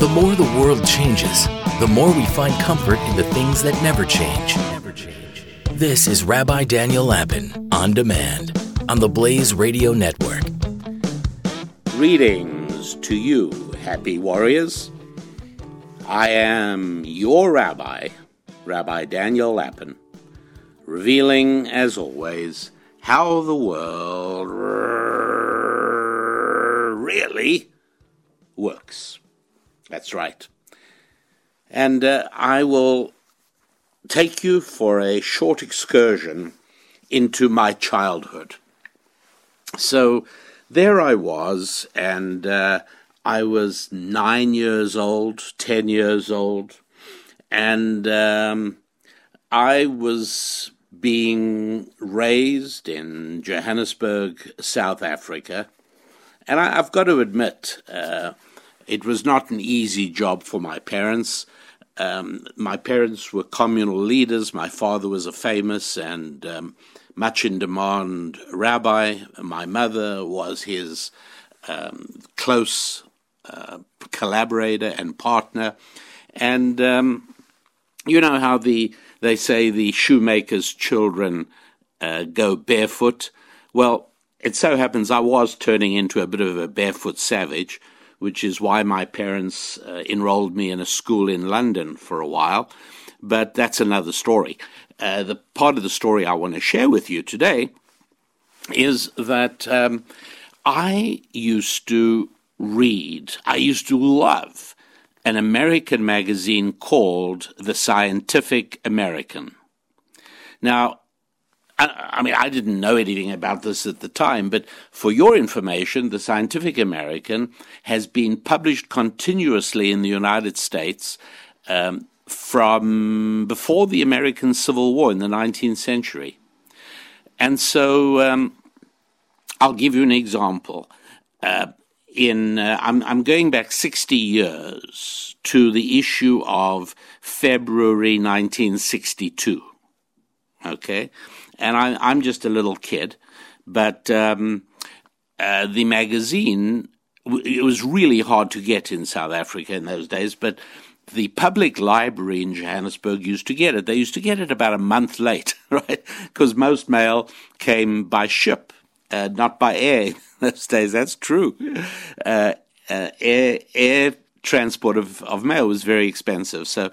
The more the world changes, the more we find comfort in the things that never change. This is Rabbi Daniel Lapin on demand on the Blaze Radio Network. Greetings to you, happy warriors. I am your rabbi, Rabbi Daniel Lapin, revealing, as always, how the world really works. That's right. And uh, I will take you for a short excursion into my childhood. So there I was, and uh, I was nine years old, ten years old, and um, I was being raised in Johannesburg, South Africa. And I, have got to admit, uh, it was not an easy job for my parents. Um, my parents were communal leaders. My father was a famous and um, much in demand rabbi. My mother was his um, close uh, collaborator and partner. And um, you know how the they say the shoemaker's children uh, go barefoot. Well, it so happens I was turning into a bit of a barefoot savage, which is why my parents uh, enrolled me in a school in London for a while. But that's another story. Uh, the part of the story I want to share with you today is that um, I used to read, I used to love an American magazine called The Scientific American. Now, I, mean, I didn't know anything about this at the time, but for your information, The Scientific American has been published continuously in the United States um, from before the American Civil War in the 19th century. And so um, I'll give you an example. Uh, in uh, I'm, I'm going back 60 years to the issue of February 1962. Okay, and I, I'm just a little kid, but um, uh, the magazine it was really hard to get in South Africa in those days, but the public library in Johannesburg used to get it. They used to get it about a month late, right? Because most mail came by ship, uh, not by air in those days. That's true. Uh, uh, air, air transport of, of mail was very expensive. So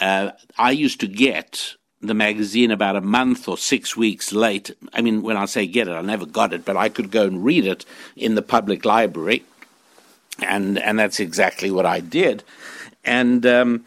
uh, I used to get the magazine about a month or six weeks late. I mean, when I say get it, I never got it, but I could go and read it in the public library. And, and that's exactly what I did. And, um,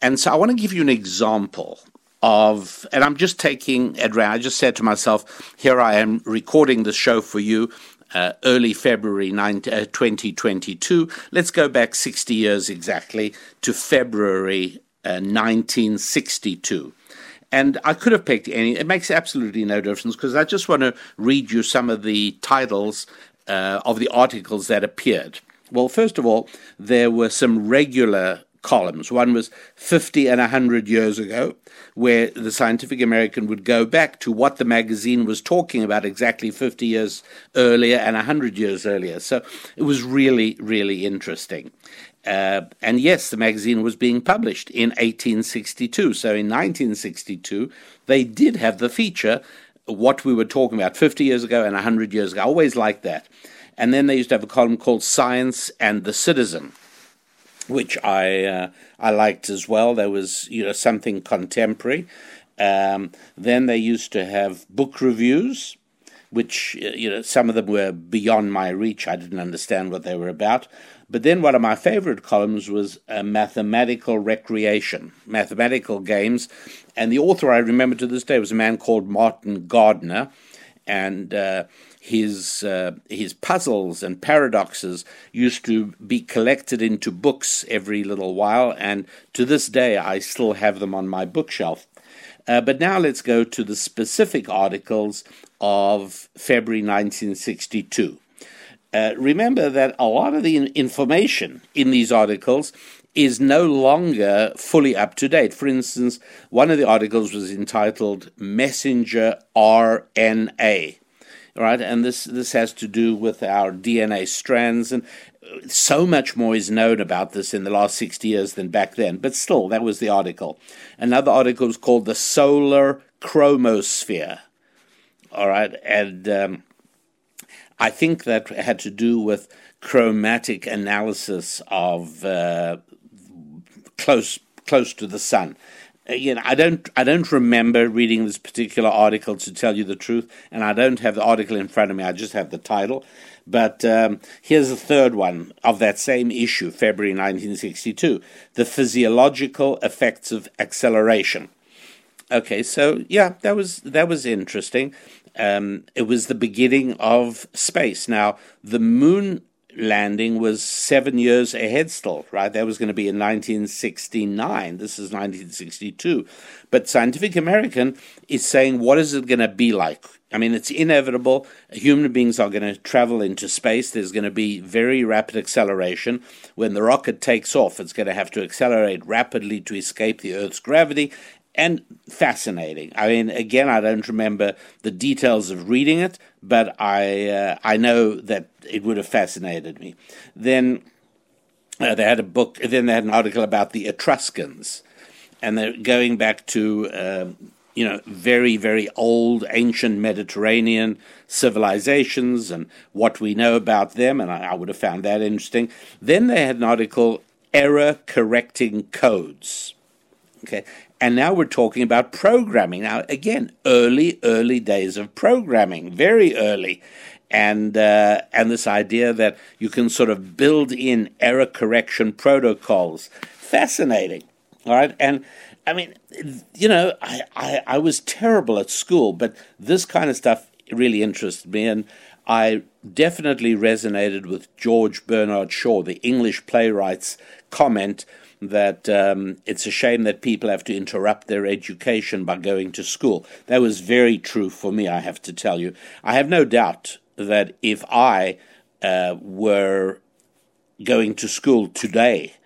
and so I want to give you an example of, and I'm just taking I just said to myself, here I am recording the show for you. Uh, early February 19, uh, 2022. Let's go back 60 years exactly to February uh, 1962. And I could have picked any, it makes absolutely no difference because I just want to read you some of the titles uh, of the articles that appeared. Well, first of all, there were some regular columns. One was 50 and 100 years ago, where the Scientific American would go back to what the magazine was talking about exactly 50 years earlier and 100 years earlier. So it was really, really interesting. Uh, and yes, the magazine was being published in 1862. So in 1962, they did have the feature, what we were talking about 50 years ago and 100 years ago. I always liked that. And then they used to have a column called Science and the Citizen which I uh, I liked as well. There was you know something contemporary. Um, then they used to have book reviews, which uh, you know some of them were beyond my reach. I didn't understand what they were about. But then one of my favorite columns was a mathematical recreation, mathematical games, and the author I remember to this day was a man called Martin Gardner and uh, his uh, his puzzles and paradoxes used to be collected into books every little while, and to this day I still have them on my bookshelf. Uh, but now let's go to the specific articles of February 1962. Uh, remember that a lot of the information in these articles is no longer fully up to date. For instance, one of the articles was entitled Messenger RNA. Right, and this this has to do with our DNA strands, and so much more is known about this in the last 60 years than back then. But still, that was the article. Another article was called the solar chromosphere. All right, and um, I think that had to do with chromatic analysis of uh, close close to the sun. Uh, you know, I don't I don't remember reading this particular article to tell you the truth, and I don't have the article in front of me. I just have the title. But um, here's a third one of that same issue, February 1962: the physiological effects of acceleration. Okay, so yeah, that was that was interesting. Um, it was the beginning of space. Now, the moon landing was seven years ahead still, right? That was going to be in 1969. This is 1962. But Scientific American is saying, what is it going to be like? I mean, it's inevitable. Human beings are going to travel into space. There's going to be very rapid acceleration. When the rocket takes off, it's going to have to accelerate rapidly to escape the Earth's gravity and fascinating. I mean, again, I don't remember the details of reading it, but I uh, I know that it would have fascinated me. Then uh, they had a book. Then they had an article about the Etruscans, and they're going back to. Uh, you know, very, very old, ancient Mediterranean civilizations and what we know about them, and I, I would have found that interesting. Then they had an article, Error Correcting Codes. Okay, and now we're talking about programming. Now, again, early, early days of programming, very early. And, uh, and this idea that you can sort of build in error correction protocols. Fascinating. All right. And I mean, you know, I, I, I was terrible at school, but this kind of stuff really interested me. And I definitely resonated with George Bernard Shaw, the English playwright's comment that um, it's a shame that people have to interrupt their education by going to school. That was very true for me, I have to tell you. I have no doubt that if I uh, were going to school today,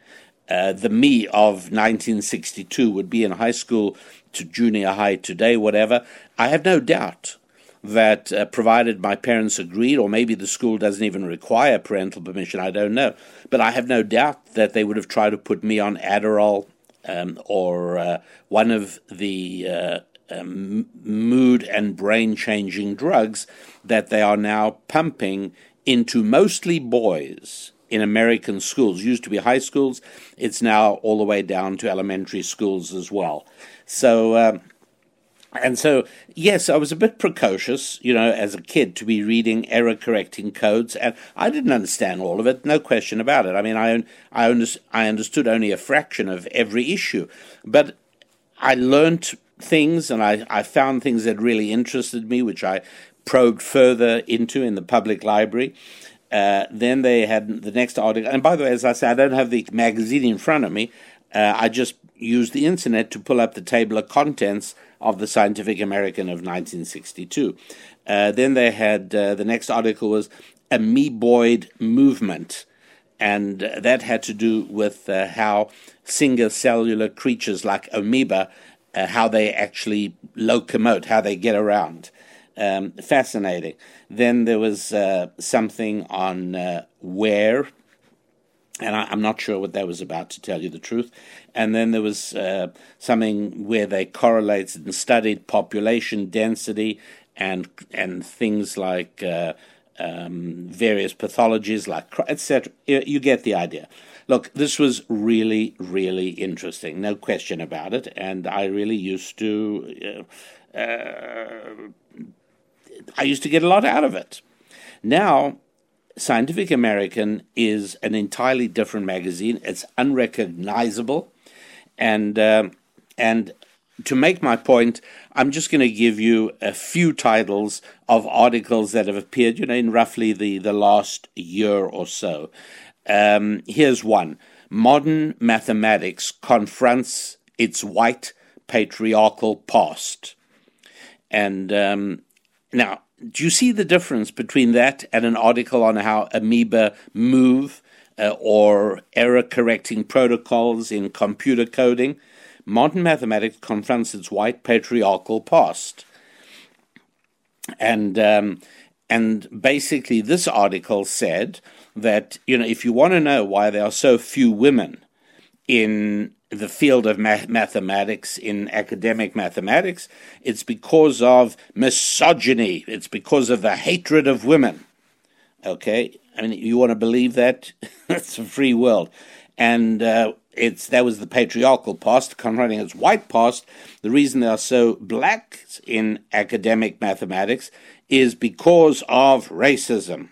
uh, the me of 1962 would be in high school to junior high today, whatever. I have no doubt that uh, provided my parents agreed, or maybe the school doesn't even require parental permission, I don't know. But I have no doubt that they would have tried to put me on Adderall um, or uh, one of the uh, um, mood and brain changing drugs that they are now pumping into mostly boys in American schools. Used to be high schools, it's now all the way down to elementary schools as well. So, um, and so, yes, I was a bit precocious, you know, as a kid to be reading error correcting codes, and I didn't understand all of it, no question about it. I mean, I, I, I understood only a fraction of every issue, but I learnt things and I, I found things that really interested me, which I probed further into in the public library. Uh, then they had the next article, and by the way, as I said, I don't have the magazine in front of me. Uh, I just used the internet to pull up the table of contents of the Scientific American of 1962. Uh, then they had uh, the next article was amoeboid movement, and that had to do with uh, how single cellular creatures like amoeba, uh, how they actually locomote, how they get around. Um, fascinating. Then there was uh, something on uh, where and I, am not sure what that was about, to tell you the truth. And then there was uh, something where they correlated and studied population density and and things like uh, um, various pathologies, like etc. You get the idea. Look, this was really, really interesting, no question about it. And I really used to, uh, uh I used to get a lot out of it. Now Scientific American is an entirely different magazine. It's unrecognizable, and uh, and to make my point, I'm just going to give you a few titles of articles that have appeared, you know, in roughly the, the last year or so. Um, here's one Modern Mathematics Confronts Its White Patriarchal Past. And um, now, do you see the difference between that and an article on how amoeba move uh, or error correcting protocols in computer coding? modern mathematics confronts its white patriarchal past. And um, and basically, this article said that you know if you want to know why there are so few women in the field of mathematics in academic mathematics, it's because of misogyny. It's because of the hatred of women. Okay, I mean, you want to believe that? it's a free world, and uh, it's that was the patriarchal past confronting its white past. The reason they are so black in academic mathematics is because of racism.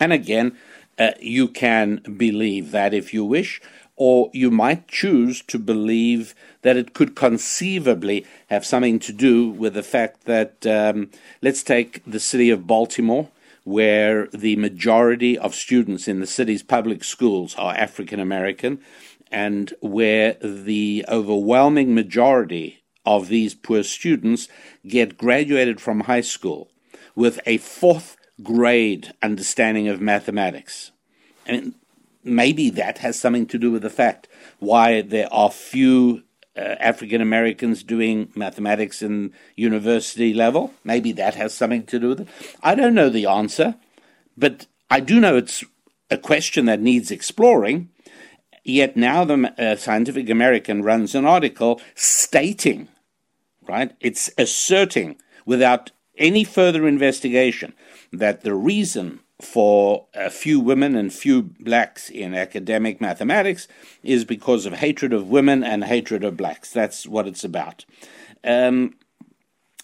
And again, uh, you can believe that if you wish, or you might choose to believe that it could conceivably have something to do with the fact that, um, let's take the city of Baltimore where the majority of students in the city's public schools are African American, and where the overwhelming majority of these poor students get graduated from high school with a fourth grade understanding of mathematics. And maybe that has something to do with the fact why there are few uh, African Americans doing mathematics in university level. Maybe that has something to do with it. I don't know the answer, but I do know it's a question that needs exploring. Yet now the uh, Scientific American runs an article stating, right? It's asserting without any further investigation that the reason for a few women and few blacks in academic mathematics is because of hatred of women and hatred of blacks. That's what it's about. Um,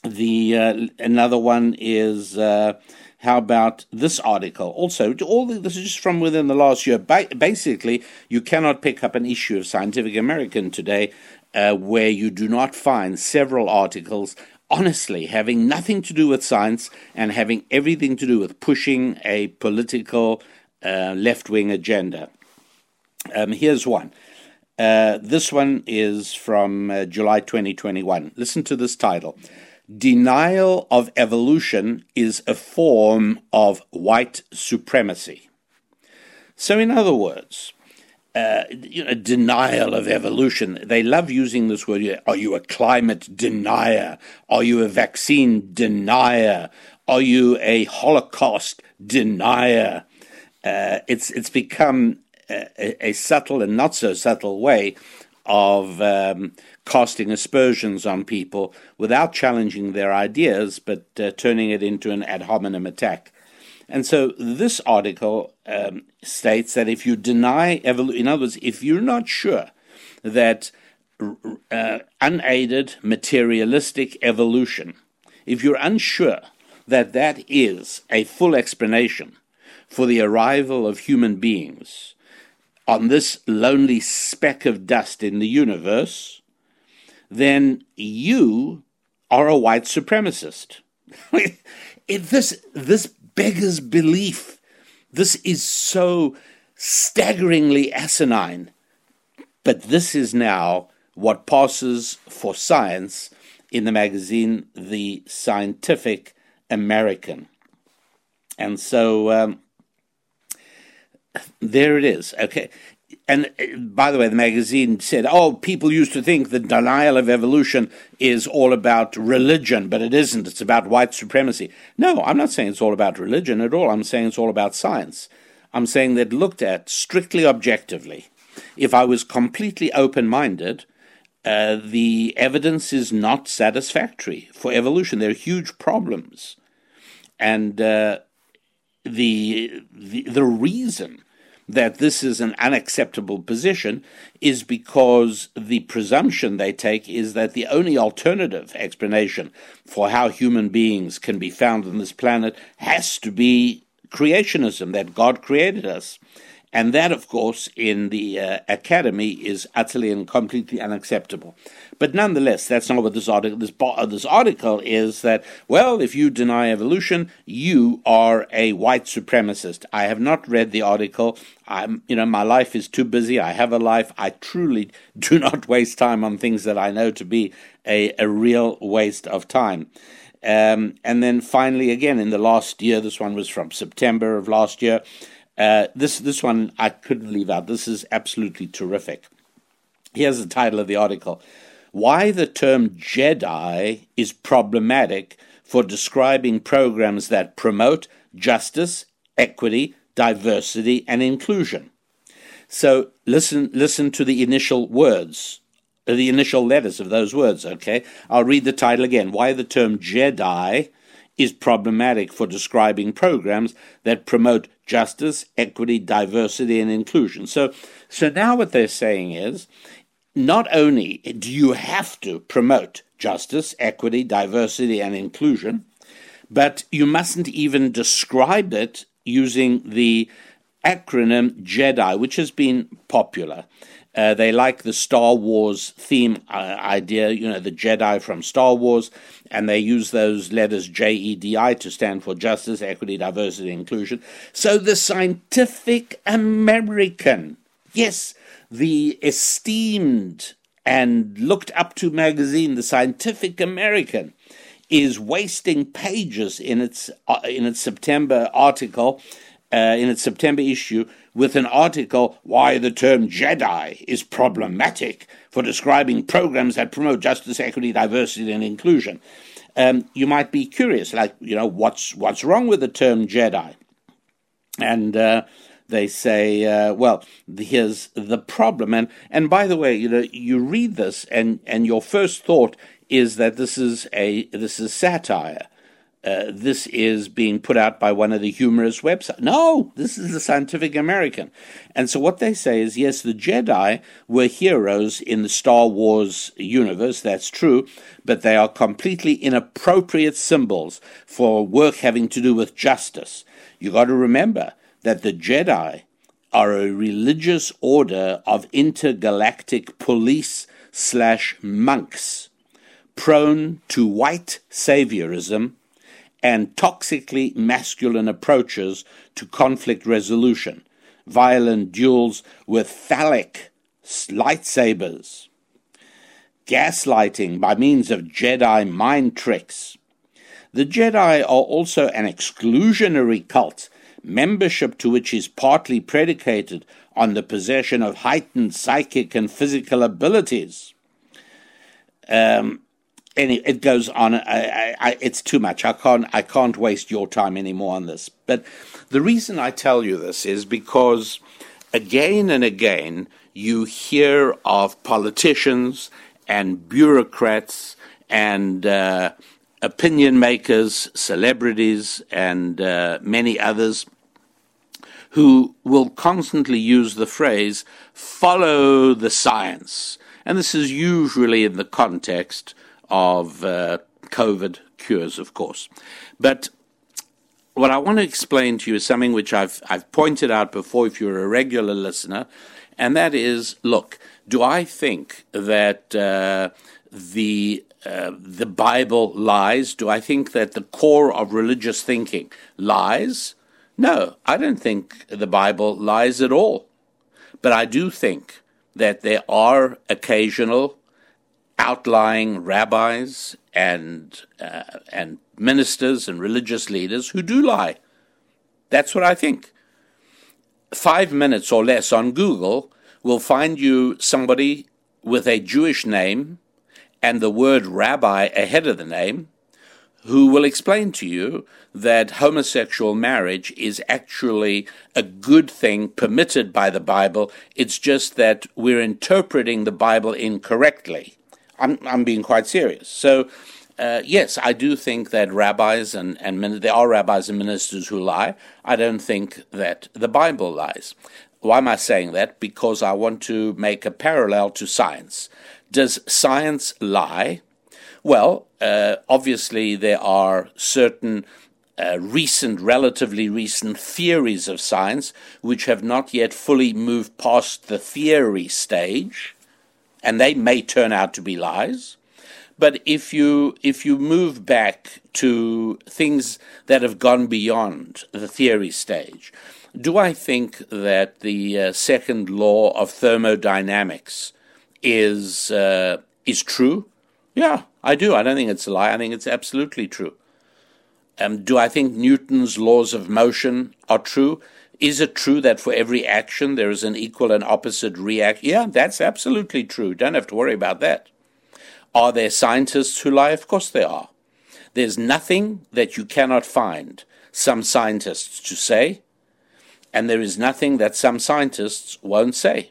the uh, another one is uh, how about this article? Also, all the, this is just from within the last year. Ba- basically, you cannot pick up an issue of Scientific American today uh, where you do not find several articles honestly having nothing to do with science and having everything to do with pushing a political uh, left wing agenda. Um, here's one. Uh, this one is from uh, July 2021. Listen to this title Denial of evolution is a form of white supremacy. So, in other words, uh, you know, denial of evolution. They love using this word. Are you a climate denier? Are you a vaccine denier? Are you a Holocaust denier? Uh, it's it's become a, a, subtle and not so subtle way of um, casting aspersions on people without challenging their ideas, but uh, turning it into an ad hominem attack. And so this article um, states that if you deny evolution, in other words, if you're not sure that uh, unaided materialistic evolution, if you're unsure that that is a full explanation for the arrival of human beings on this lonely speck of dust in the universe, then you are a white supremacist. this, this beggars belief. This is so staggeringly asinine. But this is now what passes for science in the magazine The Scientific American. And so um, there it is. Okay and uh, by the way, the magazine said, oh, people used to think the denial of evolution is all about religion, but it isn't. It's about white supremacy. No, I'm not saying it's all about religion at all. I'm saying it's all about science. I'm saying that looked at strictly objectively, if I was completely open minded, uh, the evidence is not satisfactory for evolution. There are huge problems. And uh, the, the, the reason that this is an unacceptable position is because the presumption they take is that the only alternative explanation for how human beings can be found on this planet has to be creationism, that God created us. And that, of course, in the uh, academy is utterly and completely unacceptable. But nonetheless, that's not what this article. This, this article is that well, if you deny evolution, you are a white supremacist. I have not read the article. I'm, you know, my life is too busy. I have a life. I truly do not waste time on things that I know to be a, a real waste of time. Um, and then finally, again, in the last year, this one was from September of last year. Uh, this this one I couldn't leave out. This is absolutely terrific. Here's the title of the article: Why the term Jedi is problematic for describing programs that promote justice, equity, diversity, and inclusion. So listen listen to the initial words the initial letters of those words, okay? I'll read the title again Why the term Jedi is problematic for describing programs that promote justice, equity, diversity, and inclusion. So, so now what they're saying is not only do you have to promote justice, equity, diversity, and inclusion, but you mustn't even describe it using the acronym JEDI, which has been popular. Uh, they like the Star Wars theme uh, idea, you know, the Jedi from Star Wars, and they use those letters J E D I to stand for justice, equity, diversity, inclusion. So the Scientific American, yes, the esteemed and looked up to magazine, the Scientific American, is wasting pages in its uh, in its September article, uh, in its September issue with an article Why the Term Jedi is Problematic for Describing Programs That Promote Justice, Equity, Diversity, and Inclusion. Um, you might be curious, like, you know, what's, what's wrong with the term Jedi? And uh, they say, uh, well, here's the problem. And, and by the way, you know, you read this and, and your first thought is that this is a this is satire. Uh, this is being put out by one of the humorous websites. No, this is the Scientific American. And so what they say is yes, the Jedi were heroes in the Star Wars universe, that's true, but they are completely inappropriate symbols for work having to do with justice. You got to remember that the Jedi are a religious order of intergalactic police slash monks prone to white saviorism and toxically masculine approaches to conflict resolution, violent duels with phallic lightsabers, gaslighting by means of Jedi mind tricks. The Jedi are also an exclusionary cult, membership to which is partly predicated on the possession of heightened psychic and physical abilities. Um, any, it goes on. I, I, it's too much. I can't. I can't waste your time anymore on this. But the reason I tell you this is because again and again you hear of politicians and bureaucrats and uh, opinion makers, celebrities, and uh, many others who will constantly use the phrase "follow the science," and this is usually in the context of uh, COVID cures, of course. But what I want to explain to you is something which I've, I've pointed out before if you're a regular listener, and that is look, do I think that uh, the uh, the Bible lies? Do I think that the core of religious thinking lies? No, I don't think the Bible lies at all. But I do think that there are occasional outlying rabbis and uh, and ministers and religious leaders who do lie. That's what I think. Five minutes or less on Google will find you somebody with a Jewish name and the word rabbi ahead of the name who will explain to you that homosexual marriage is actually a good thing permitted by the Bible. It's just that we're interpreting the Bible incorrectly. I'm, I'm being quite serious. So, uh, yes, I do think that rabbis and, and there are rabbis and ministers who lie. I don't think that the Bible lies. Why am I saying that? Because I want to make a parallel to science. Does science lie? Well, uh, obviously, there are certain uh, recent, relatively recent theories of science, which have not yet fully moved past the theory stage, and they may turn out to be lies. But if you if you move back to things that have gone beyond the theory stage, do I think that the uh, second law of thermodynamics is uh, is true? Yeah, I do. I don't think it's a lie. I think it's absolutely true. Um, do I think Newton's laws of motion are true? Is it true that for every action there is an equal and opposite reaction? Yeah, that's absolutely true. Don't have to worry about that. Are there scientists who lie? Of course there are. There's nothing that you cannot find some scientists to say, and there is nothing that some scientists won't say.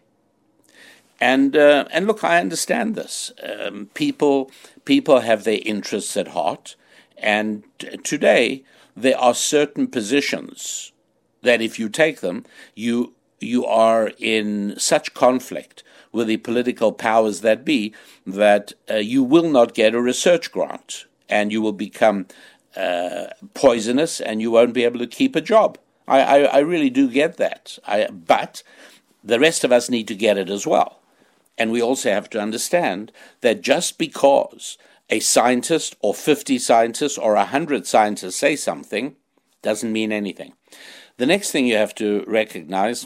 And uh, and look, I understand this. Um, people people have their interests at heart, and today there are certain positions that if you take them, you you are in such conflict with the political powers that be that uh, you will not get a research grant, and you will become uh, poisonous, and you won't be able to keep a job. I, I, I really do get that. I, but the rest of us need to get it as well. And we also have to understand that just because a scientist or 50 scientists or 100 scientists say something doesn't mean anything. The next thing you have to recognize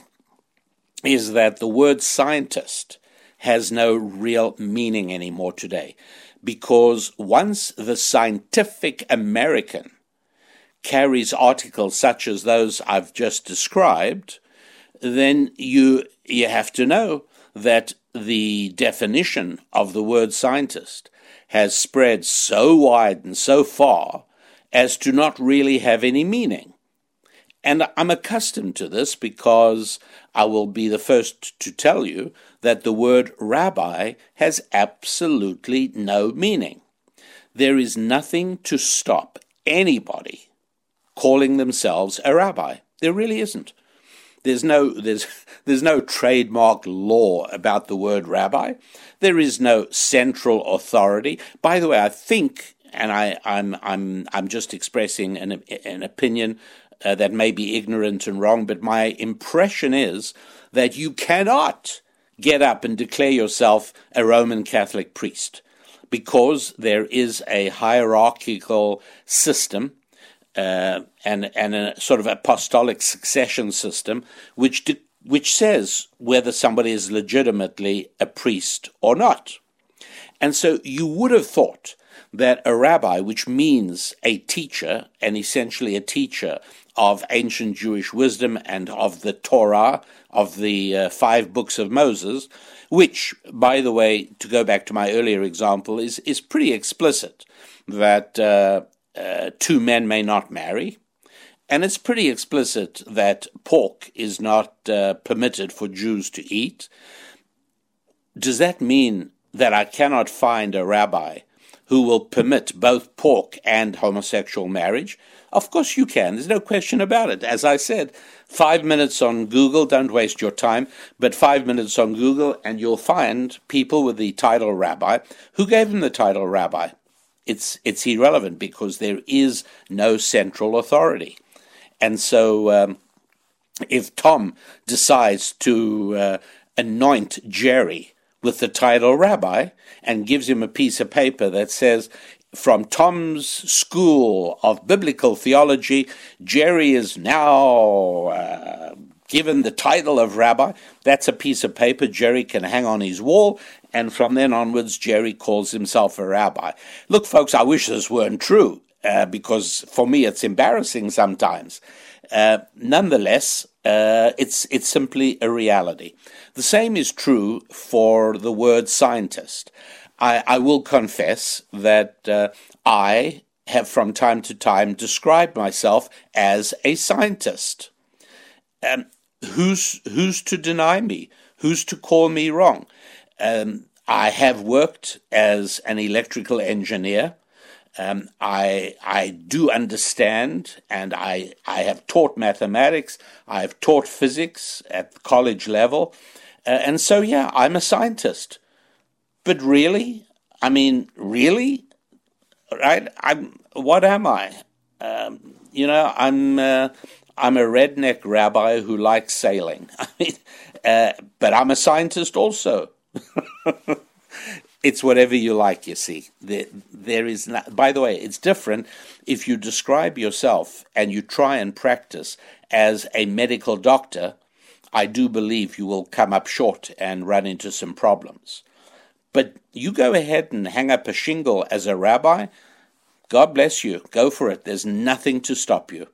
is that the word scientist has no real meaning anymore today because once the scientific American carries articles such as those I've just described, then you you have to know that the definition of the word scientist has spread so wide and so far as to not really have any meaning. And I'm accustomed to this because I will be the first to tell you that the word rabbi has absolutely no meaning. There is nothing to stop anybody calling themselves a rabbi. There really isn't. There's no there's there's no trademark law about the word rabbi. There is no central authority. By the way, I think, and I, I'm I'm I'm just expressing an an opinion uh, that may be ignorant and wrong, but my impression is that you cannot get up and declare yourself a Roman Catholic priest because there is a hierarchical system uh, and and a sort of apostolic succession system, which de- which says whether somebody is legitimately a priest or not. And so you would have thought that a rabbi, which means a teacher, and essentially a teacher of ancient Jewish wisdom and of the Torah, of the uh, five books of Moses, which, by the way, to go back to my earlier example, is, is pretty explicit that uh, uh, two men may not marry. And it's pretty explicit that pork is not uh, permitted for Jews to eat. Does that mean that I cannot find a rabbi who will permit both pork and homosexual marriage? Of course you can. There's no question about it. As I said, five minutes on Google, don't waste your time, but five minutes on Google and you'll find people with the title rabbi. Who gave him the title rabbi? it's it's irrelevant because there is no central authority, and so um, if Tom decides to uh, anoint Jerry with the title rabbi and gives him a piece of paper that says from Tom's school of biblical theology, Jerry is now uh, given the title of rabbi. That's a piece of paper Jerry can hang on his wall, and from then onwards, Jerry calls himself a rabbi. Look, folks, I wish this weren't true, uh, because for me it's embarrassing sometimes. Uh, nonetheless, uh, it's it's simply a reality. The same is true for the word scientist. I, I will confess that uh, I have from time to time described myself as a scientist. Um, who's who's to deny me? Who's to call me wrong? Um, I have worked as an electrical engineer. Um, I I do understand, and I I have taught mathematics. I have taught physics at college level, uh, and so yeah, I'm a scientist. But really, I mean, really, right? I'm what am I? Um, you know, I'm uh, I'm a redneck rabbi who likes sailing. I mean, uh, but I'm a scientist also. it's whatever you like, you see. There, there is not, by the way, it's different if you describe yourself and you try and practice as a medical doctor. I do believe you will come up short and run into some problems. But you go ahead and hang up a shingle as a rabbi, God bless you. Go for it. There's nothing to stop you.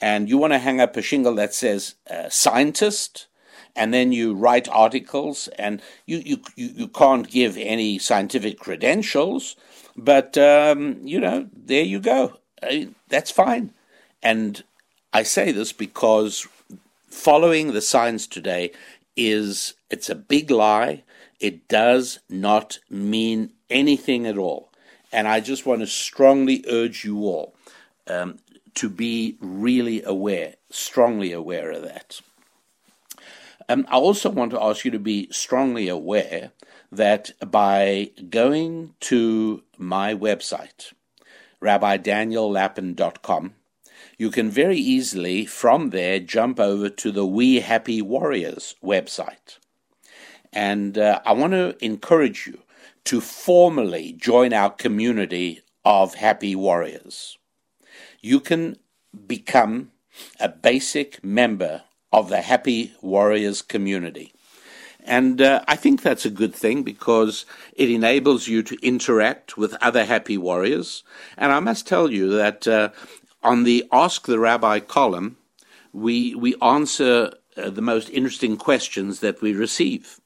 And you want to hang up a shingle that says uh, scientist, and then you write articles, and you, you, you, you can't give any scientific credentials, but, um, you know, there you go. I, that's fine. And I say this because following the science today is it's a big lie. It does not mean anything at all. And I just want to strongly urge you all um, to be really aware, strongly aware of that. Um, I also want to ask you to be strongly aware that by going to my website, rabbidaniellapin.com, you can very easily from there jump over to the We Happy Warriors website. And uh, I want to encourage you to formally join our community of happy warriors. You can become a basic member of the Happy Warriors community. And uh, I think that's a good thing because it enables you to interact with other happy warriors. And I must tell you that uh, on the Ask the Rabbi column, we, we answer uh, the most interesting questions that we receive.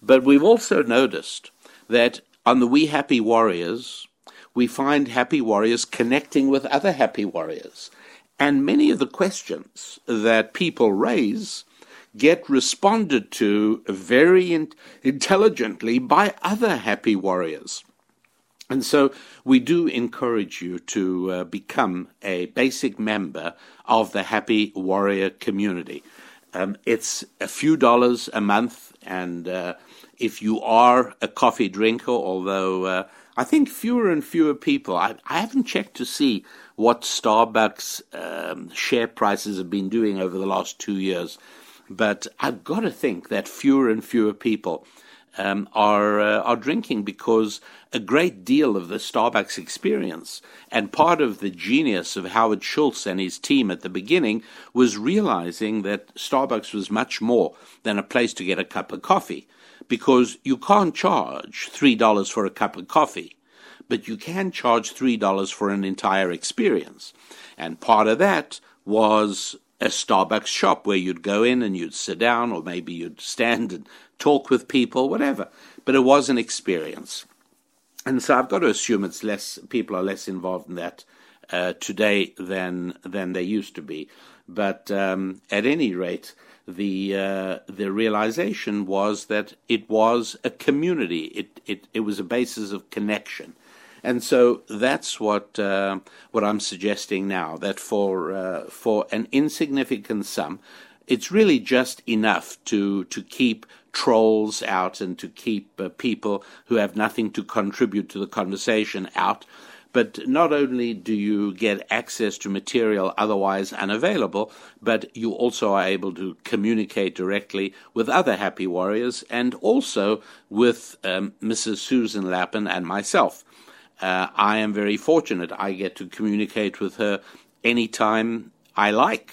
But we've also noticed that on the We Happy Warriors, we find happy warriors connecting with other happy warriors. And many of the questions that people raise get responded to very in- intelligently by other happy warriors. And so we do encourage you to uh, become a basic member of the Happy Warrior community. Um, it's a few dollars a month, and uh, if you are a coffee drinker, although uh, I think fewer and fewer people, I, I, haven't checked to see what Starbucks um, share prices have been doing over the last two years, but I've got to think that fewer and fewer people um, are uh, are drinking because a great deal of the Starbucks experience and part of the genius of Howard Schultz and his team at the beginning was realizing that Starbucks was much more than a place to get a cup of coffee because you can't charge three dollars for a cup of coffee, but you can charge three dollars for an entire experience, and part of that was a Starbucks shop where you'd go in and you'd sit down, or maybe you'd stand and talk with people, whatever. But it was an experience. And so I've got to assume it's less people are less involved in that uh, today than than they used to be. But um, at any rate, the uh, the realization was that it was a community. It it it was a basis of connection. And so that's what uh, what I'm suggesting now. That for uh, for an insignificant sum, it's really just enough to to keep trolls out and to keep uh, people who have nothing to contribute to the conversation out. But not only do you get access to material otherwise unavailable, but you also are able to communicate directly with other happy warriors and also with um, Mrs. Susan Lapin and myself. Uh, I am very fortunate. I get to communicate with her anytime I like.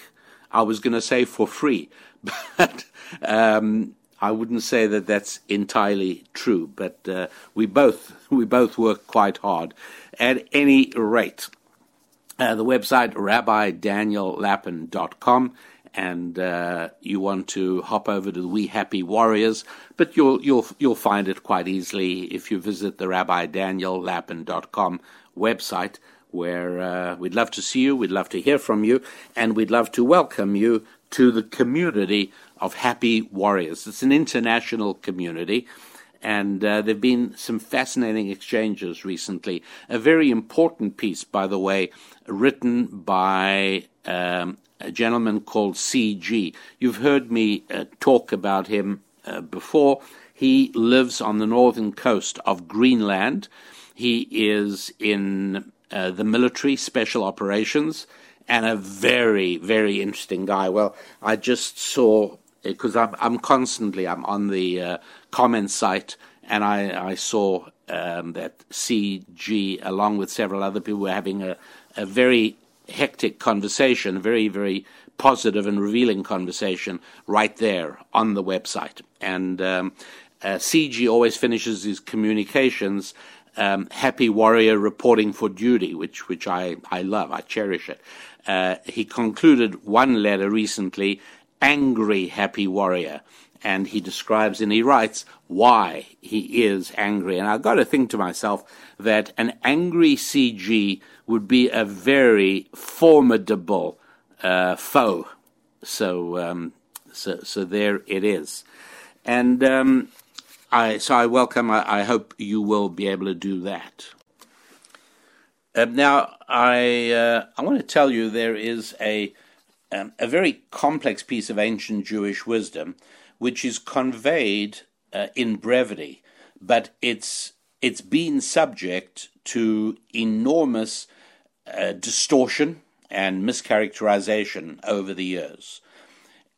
I was going to say for free, but um, I wouldn't say that that's entirely true. But uh, we both we both work quite hard. At any rate, uh, the website rabbidaniellapin.com and uh, you want to hop over to the We Happy Warriors, but you'll you'll you'll find it quite easily if you visit the rabbidaniellapin.com website, where uh, we'd love to see you, we'd love to hear from you, and we'd love to welcome you to the community of happy warriors. It's an international community. And uh, there have been some fascinating exchanges recently. A very important piece, by the way, written by um, a gentleman called C.G. You've heard me uh, talk about him uh, before. He lives on the northern coast of Greenland. He is in uh, the military special operations, and a very, very interesting guy. Well, I just saw because I'm, I'm constantly I'm on the uh, comment site, and I, I saw um, that CG, along with several other people, were having a, a very hectic conversation, a very, very positive and revealing conversation right there on the website. And um, uh, CG always finishes his communications. Um, happy warrior reporting for duty, which which I, I love, I cherish it. Uh, he concluded one letter recently, angry happy warrior, and he describes and he writes why he is angry. And I've got to think to myself that an angry CG would be a very formidable uh, foe. So, um, so, so there it is. And um, I, so I welcome. I, I, hope you will be able to do that. Uh, now, I uh, I want to tell you there is a um, a very complex piece of ancient Jewish wisdom, which is conveyed uh, in brevity, but it's it's been subject to enormous uh, distortion and mischaracterization over the years.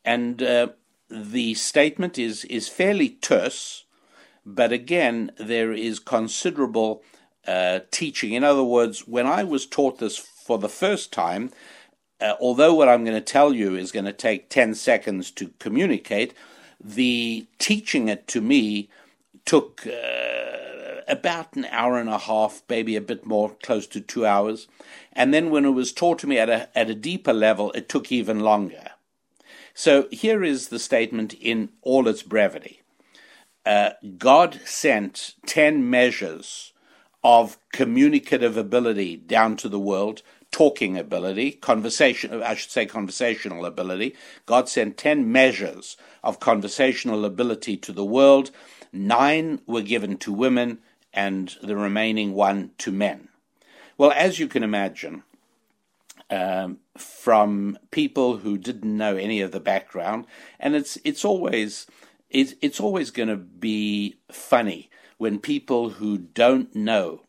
And uh, the statement is, is fairly terse, but again, there is considerable uh, teaching. In other words, when I was taught this for the first time, uh, although what I'm going to tell you is going to take 10 seconds to communicate, the teaching it to me took uh, about an hour and a half, maybe a bit more, close to two hours. And then when it was taught to me at a, at a deeper level, it took even longer. So here is the statement in all its brevity uh, God sent 10 measures of communicative ability down to the world, talking ability, conversation, I should say conversational ability. God sent 10 measures of conversational ability to the world. Nine were given to women, and the remaining one to men. Well, as you can imagine, um, from people who didn't know any of the background, and it's it's always it's, it's always going to be funny when people who don't know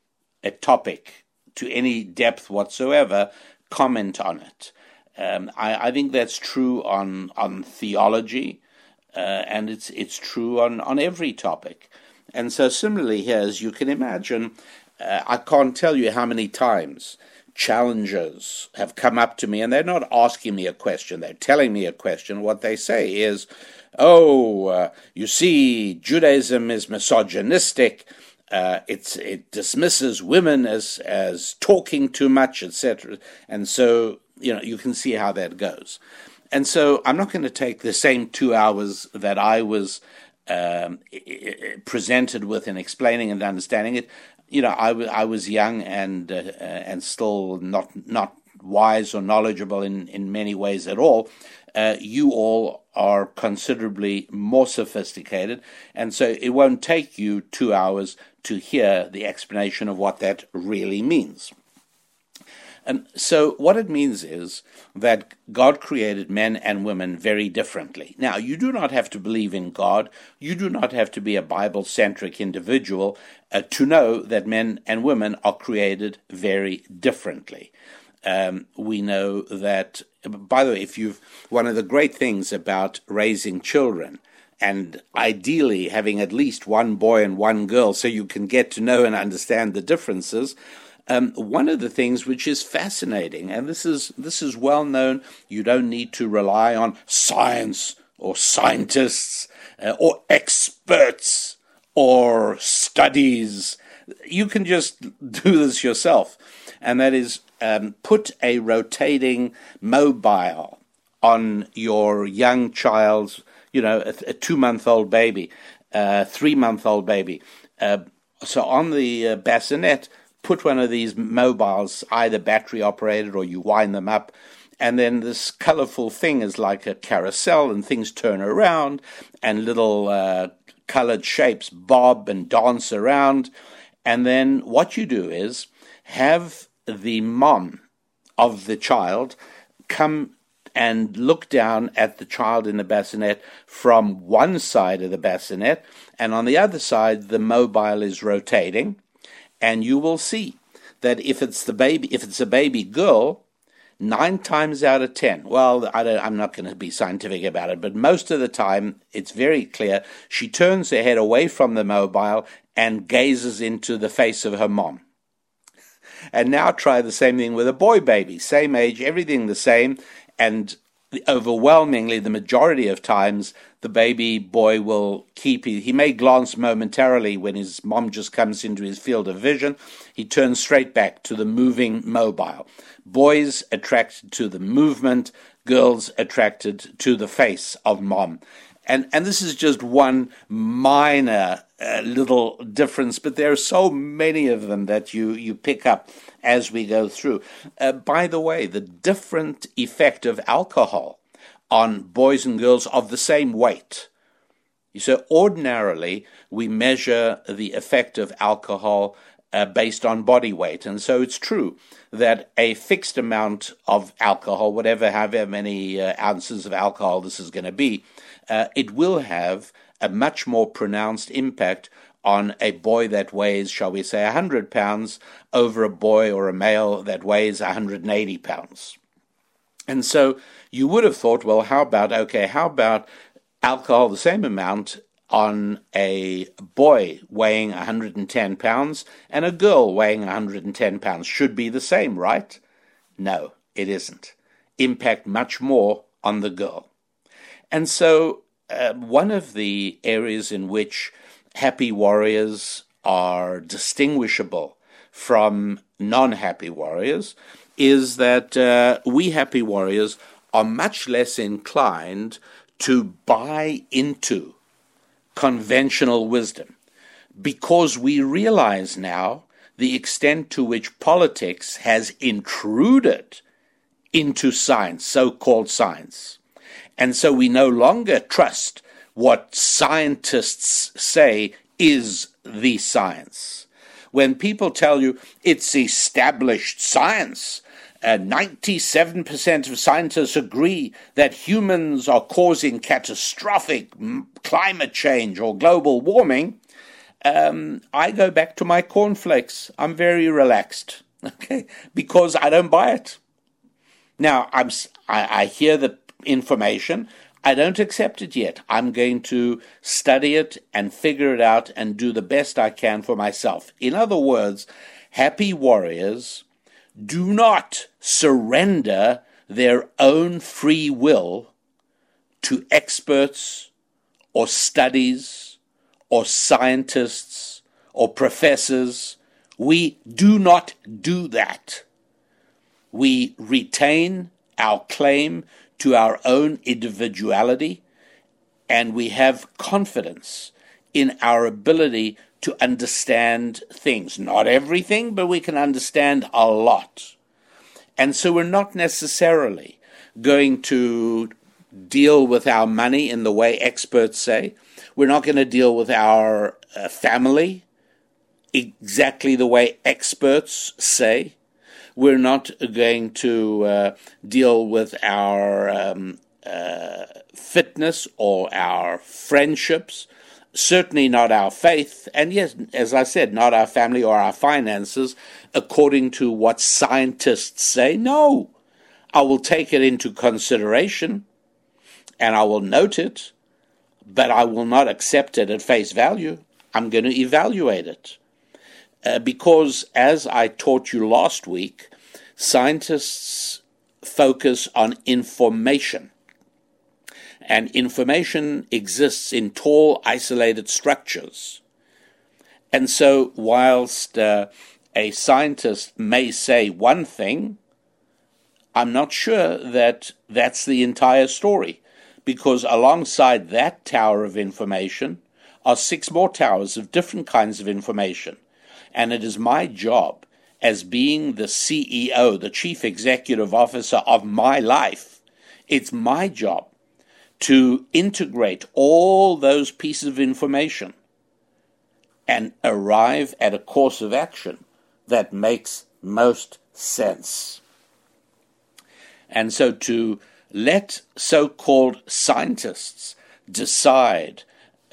a topic to any depth whatsoever comment on it. Um, I, I, think that's true on on theology, uh, and it's it's true on, on every topic. And so, similarly, here, as you can imagine, uh, I can't tell you how many times challengers have come up to me and they're not asking me a question, they're telling me a question. What they say is, Oh, uh, you see, Judaism is misogynistic. Uh, it dismisses women as as talking too much, etc. And so you know you can see how that goes. And so I'm not going to take the same two hours that I was um, presented with in explaining and understanding it you know, I, w- I was young and uh, and still not not wise or knowledgeable in, in many ways at all. Uh, you all are considerably more sophisticated, and so it won't take you two hours to hear the explanation of what that really means. And so, what it means is that God created men and women very differently. Now, you do not have to believe in God, you do not have to be a Bible centric individual uh, to know that men and women are created very differently. Um, we know that, by the way, if you've one of the great things about raising children and ideally having at least one boy and one girl so you can get to know and understand the differences um, one of the things which is fascinating, and this is this is well known, you don't need to rely on science or scientists uh, or experts or studies. You can just do this yourself, and that is um, put a rotating mobile on your young child's, you know, a, a two-month-old baby, a three-month-old baby. Uh, so on the uh, bassinet put one of these mobiles, either battery operated or you wind them up, and then this colorful thing is like a carousel, and things turn around, and little uh, colored shapes bob and dance around. And then what you do is have the mom of the child come and look down at the child in the bassinet from one side of the bassinet, and on the other side, the mobile is rotating and you will see that if it's the baby, if it's a baby girl, nine times out of ten, well, I am not going to be scientific about it, but most of the time it's very clear. She turns her head away from the mobile and gazes into the face of her mom. And now try the same thing with a boy baby, same age, everything the same, and overwhelmingly, the majority of times, the baby boy will keep. He, he may glance momentarily when his mom just comes into his field of vision. He turns straight back to the moving mobile. Boys attracted to the movement, girls attracted to the face of mom. And, and this is just one minor uh, little difference, but there are so many of them that you, you pick up as we go through. Uh, by the way, the different effect of alcohol on boys and girls of the same weight. So, ordinarily, we measure the effect of alcohol uh, based on body weight. And so it's true that a fixed amount of alcohol, whatever, however many uh, ounces of alcohol this is going to be, uh, it will have a much more pronounced impact on a boy that weighs, shall we say, 100 pounds over a boy or a male that weighs 180 pounds. And so you would have thought, well, how about, okay, how about alcohol the same amount on a boy weighing 110 pounds and a girl weighing 110 pounds? Should be the same, right? No, it isn't. Impact much more on the girl. And so, uh, one of the areas in which happy warriors are distinguishable from non happy warriors is that uh, we happy warriors are much less inclined to buy into conventional wisdom because we realize now the extent to which politics has intruded into science, so called science. And so we no longer trust what scientists say is the science. When people tell you it's established science, uh, 97% of scientists agree that humans are causing catastrophic climate change or global warming. Um, I go back to my cornflakes. I'm very relaxed, okay, because I don't buy it. Now I'm I, I hear the information. I don't accept it yet. I'm going to study it and figure it out and do the best I can for myself. In other words, happy warriors do not surrender their own free will to experts or studies or scientists or professors. We do not do that. We retain our claim to our own individuality, and we have confidence in our ability to understand things. Not everything, but we can understand a lot. And so we're not necessarily going to deal with our money in the way experts say. We're not going to deal with our uh, family exactly the way experts say we're not going to uh, deal with our um, uh, fitness or our friendships, certainly not our faith, and yes, as I said, not our family or our finances, according to what scientists say. No, I will take it into consideration and I will note it, but I will not accept it at face value. I'm going to evaluate it. Uh, because, as I taught you last week, scientists focus on information. And information exists in tall, isolated structures. And so, whilst uh, a scientist may say one thing, I'm not sure that that's the entire story, because alongside that tower of information are six more towers of different kinds of information and it is my job as being the CEO, the chief executive officer of my life, it's my job to integrate all those pieces of information and arrive at a course of action that makes most sense. And so to let so called scientists decide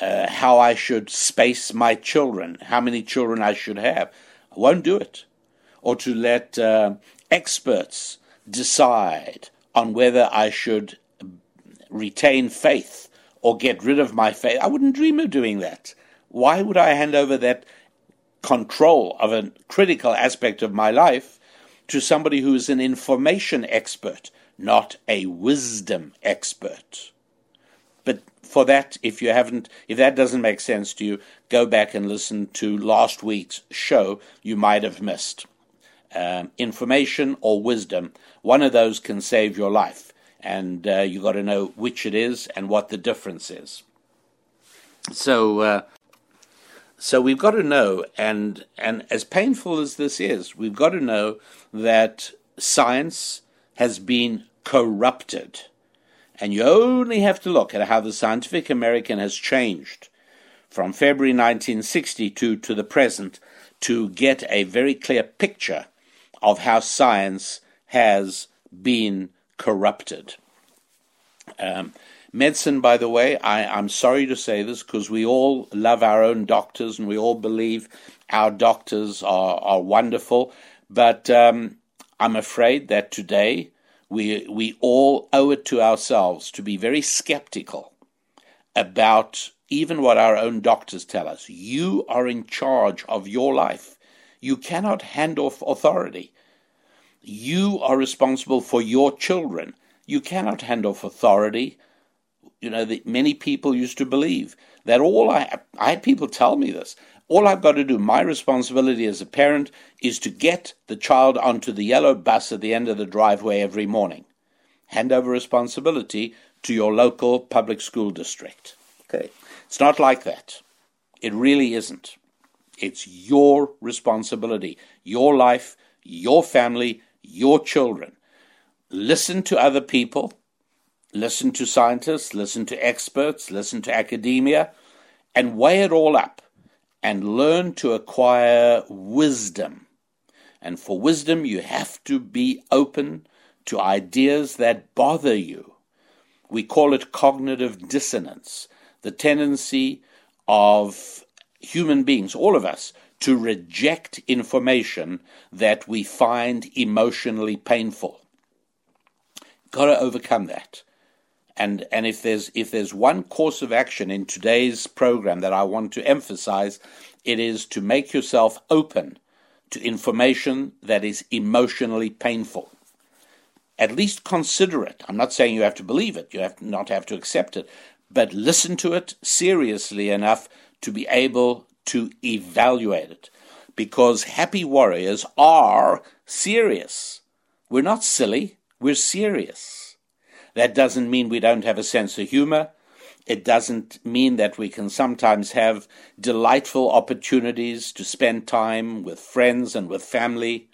uh, how I should space my children, how many children I should have. I won't do it. Or to let uh, experts decide on whether I should retain faith or get rid of my faith. I wouldn't dream of doing that. Why would I hand over that control of a critical aspect of my life to somebody who is an information expert, not a wisdom expert? For that, if you haven't, if that doesn't make sense to you, go back and listen to last week's show. You might have missed um, information or wisdom. One of those can save your life, and uh, you got to know which it is and what the difference is. So, uh, so we've got to know, and and as painful as this is, we've got to know that science has been corrupted. And you only have to look at how the Scientific American has changed from February 1962 to the present to get a very clear picture of how science has been corrupted. Um, medicine, by the way, I, am sorry to say this because we all love our own doctors and we all believe our doctors are, are wonderful, but um, I'm afraid that today we, we all owe it to ourselves to be very skeptical about even what our own doctors tell us. You are in charge of your life. You cannot hand off authority. You are responsible for your children. You cannot hand off authority. You know, that many people used to believe that all I, I had people tell me this. All I've got to do, my responsibility as a parent, is to get the child onto the yellow bus at the end of the driveway every morning. Hand over responsibility to your local public school district. Okay. It's not like that. It really isn't. It's your responsibility, your life, your family, your children. Listen to other people, listen to scientists, listen to experts, listen to academia, and weigh it all up and learn to acquire wisdom. And for wisdom, you have to be open to ideas that bother you. We call it cognitive dissonance, the tendency of human beings, all of us, to reject information that we find emotionally painful. Got to overcome that. And, and if there's if there's one course of action in today's program that I want to emphasize, it is to make yourself open to information that is emotionally painful. At least consider it. I'm not saying you have to believe it, you have to not have to accept it, but listen to it seriously enough to be able to evaluate it. Because happy warriors are serious. We're not silly, we're serious. That doesn't mean we don't have a sense of humor. It doesn't mean that we can sometimes have delightful opportunities to spend time with friends and with family,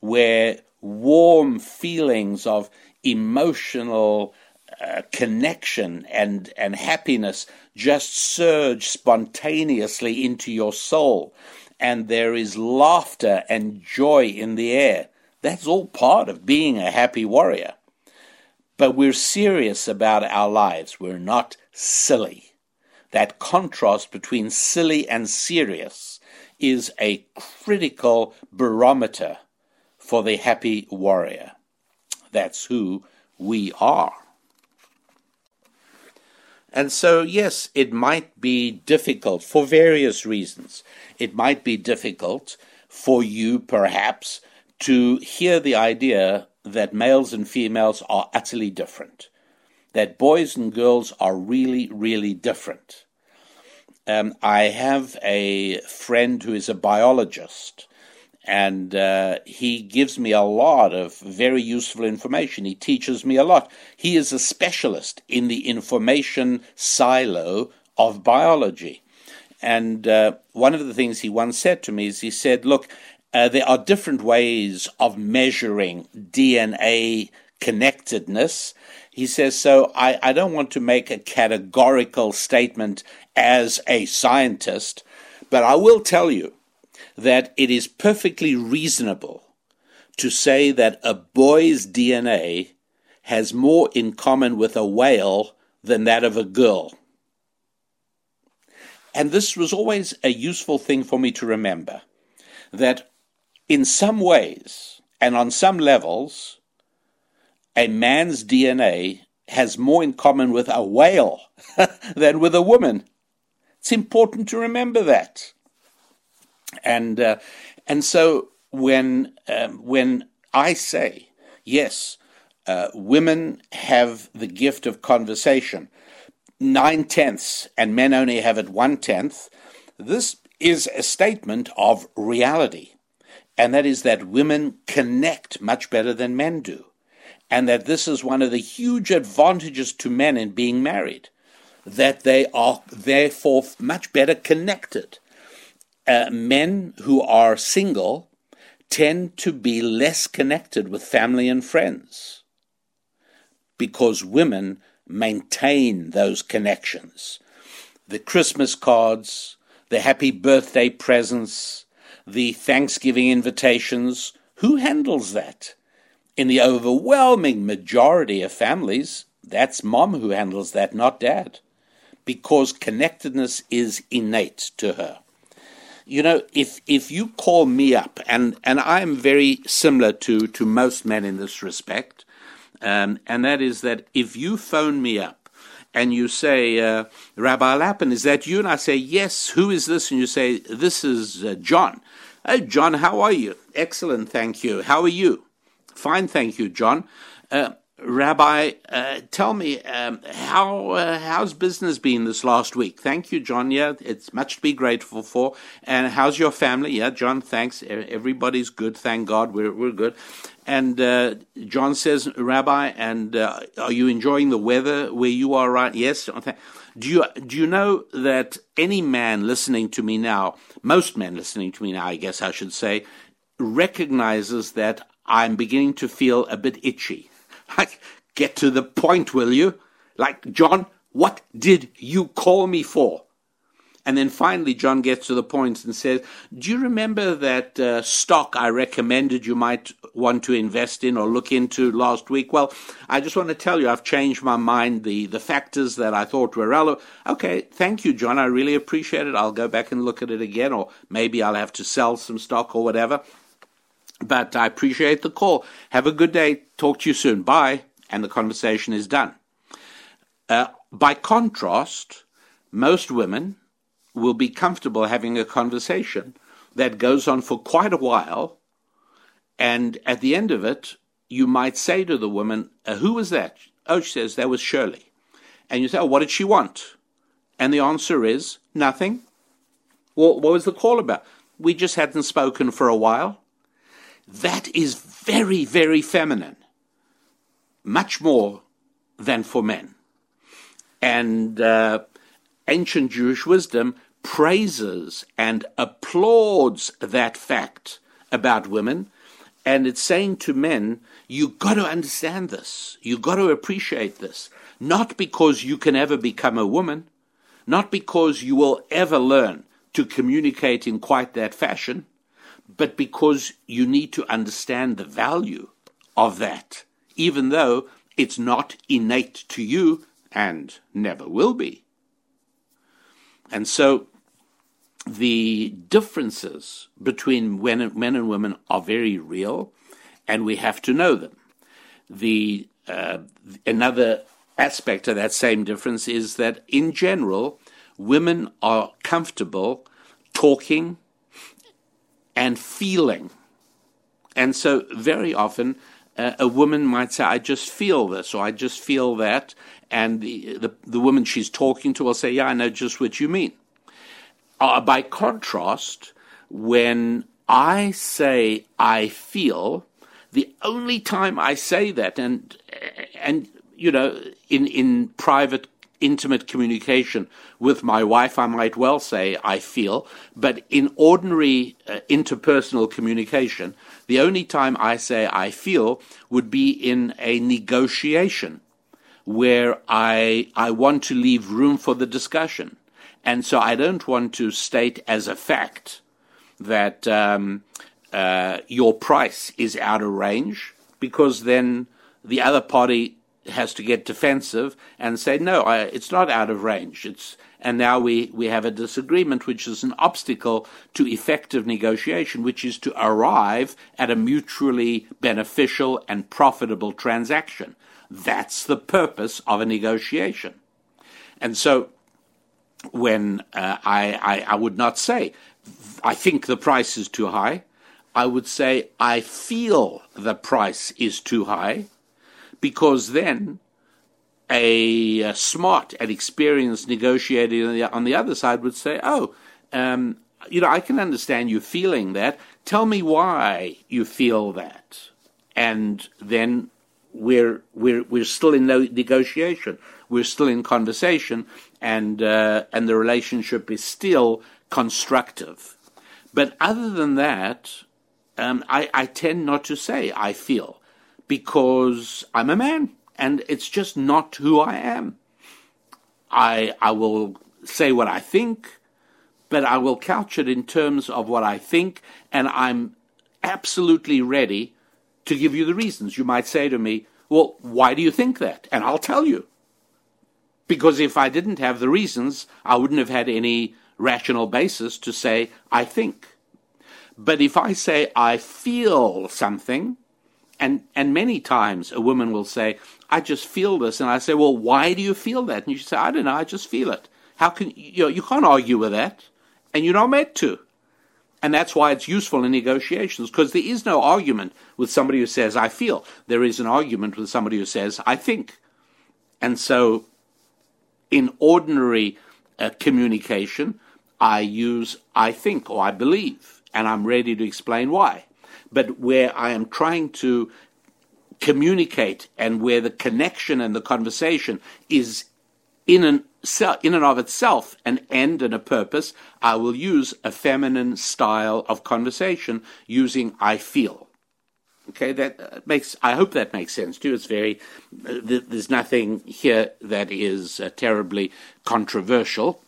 where warm feelings of emotional uh, connection and, and happiness just surge spontaneously into your soul, and there is laughter and joy in the air. That's all part of being a happy warrior. But we're serious about our lives. We're not silly. That contrast between silly and serious is a critical barometer for the happy warrior. That's who we are. And so, yes, it might be difficult for various reasons. It might be difficult for you, perhaps, to hear the idea that males and females are utterly different, that boys and girls are really, really different. Um, I have a friend who is a biologist, and uh, he gives me a lot of very useful information. He teaches me a lot. He is a specialist in the information silo of biology. And uh, one of the things he once said to me is he said, Look, uh, there are different ways of measuring DNA connectedness. He says, so I, I don't want to make a categorical statement as a scientist, but I will tell you that it is perfectly reasonable to say that a boy's DNA has more in common with a whale than that of a girl. And this was always a useful thing for me to remember that in some ways and on some levels, a man's DNA has more in common with a whale than with a woman. It's important to remember that. And uh, and so when um, when I say yes, uh, women have the gift of conversation, nine tenths, and men only have it one tenth. This is a statement of reality, and that is that women connect much better than men do, and that this is one of the huge advantages to men in being married that they are therefore much better connected. Uh, men who are single tend to be less connected with family and friends because women maintain those connections. The Christmas cards, the happy birthday presents, the Thanksgiving invitations, who handles that? In the overwhelming majority of families, that's mom who handles that, not dad because connectedness is innate to her. You know, if if you call me up, and, and I'm very similar to, to most men in this respect, um, and that is that if you phone me up and you say, uh, Rabbi Lapin, is that you? And I say, yes, who is this? And you say, this is uh, John. John, how are you? Excellent, thank you. How are you? Fine, thank you, John. Uh, Rabbi, uh, tell me um, how uh, how's business been this last week? Thank you, John. Yeah, it's much to be grateful for. And how's your family? Yeah, John. Thanks. Everybody's good. Thank God. We're we're good. And uh, John says, Rabbi, and uh, are you enjoying the weather where you are? Right? Yes. Do you do you know that any man listening to me now, most men listening to me now, I guess I should say, recognizes that I'm beginning to feel a bit itchy. Like, get to the point, will you? Like, John, what did you call me for? And then finally, John gets to the point and says, Do you remember that uh, stock I recommended you might want to invest in or look into last week? Well, I just want to tell you I've changed my mind. The, the factors that I thought were relevant. Okay, thank you, John. I really appreciate it. I'll go back and look at it again, or maybe I'll have to sell some stock or whatever. But I appreciate the call. Have a good day. Talk to you soon. Bye. And the conversation is done. Uh, by contrast, most women will be comfortable having a conversation that goes on for quite a while. And at the end of it, you might say to the woman, uh, Who was that? Oh, she says, That was Shirley. And you say, Oh, what did she want? And the answer is, Nothing. Well, what was the call about? We just hadn't spoken for a while. That is very, very feminine, much more than for men. And uh, ancient Jewish wisdom praises and applauds that fact about women. And it's saying to men, you've got to understand this. You've got to appreciate this. Not because you can ever become a woman, not because you will ever learn to communicate in quite that fashion, but because you need to understand the value of that, even though it's not innate to you and never will be. And so the differences between men and women are very real, and we have to know them. The uh, another aspect of that same difference is that in general, women are comfortable talking and feeling. And so, very often, uh, a woman might say, I just feel this, or I just feel that. And the, the, the woman she's talking to will say, Yeah, I know just what you mean. Uh, by contrast, when I say I feel, the only time I say that, and and you know, in in private intimate communication with my wife, I might well say I feel, but in ordinary uh, interpersonal communication, the only time I say I feel would be in a negotiation where I, I want to leave room for the discussion. And so I don't want to state as a fact that um, uh, your price is out of range because then the other party has to get defensive and say, no, I, it's not out of range. It's and now we, we have a disagreement, which is an obstacle to effective negotiation, which is to arrive at a mutually beneficial and profitable transaction. That's the purpose of a negotiation. And so, when uh, I, I, I would not say, I think the price is too high, I would say, I feel the price is too high, because then a, a smart and experienced negotiator on the, on the, other side would say, oh, um, you know, I can understand you feeling that. Tell me why you feel that. And then we're, we're, we're still in negotiation. We're still in conversation, and, uh, and the relationship is still constructive. But other than that, um, I, I tend not to say I feel because I'm a man and it's just not who I am. I, I will say what I think, but I will couch it in terms of what I think, and I'm absolutely ready to give you the reasons. You might say to me, Well, why do you think that? And I'll tell you. Because if I didn't have the reasons, I wouldn't have had any rational basis to say, I think. But if I say, I feel something, and, and many times a woman will say, I just feel this. And I say, well, why do you feel that? And you say, I don't know, I just feel it. How can, you know, you can't argue with that. And you're not meant to. And that's why it's useful in negotiations, because there is no argument with somebody who says, I feel. There is an argument with somebody who says, I think. And so, in ordinary uh, communication, I use I think or I believe, and I'm ready to explain why. But where I am trying to communicate and where the connection and the conversation is in an in and of itself an end and a purpose, I will use a feminine style of conversation using I feel. Okay, that uh, makes. I hope that makes sense too. It's very. Uh, there's nothing here that is uh, terribly controversial,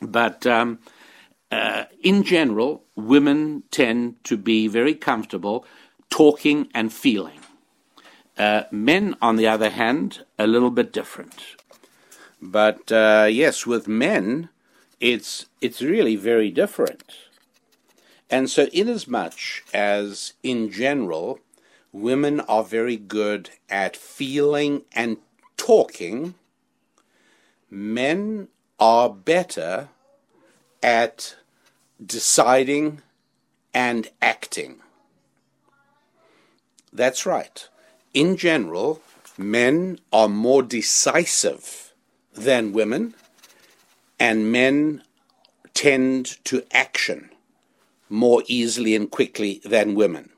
but um, uh, in general, women tend to be very comfortable talking and feeling. Uh, men, on the other hand, a little bit different. But uh, yes, with men, it's it's really very different. And so, inasmuch as in general, women are very good at feeling and talking, men are better at deciding and acting. That's right in general, men are more decisive than women, and men tend to action more easily and quickly than women.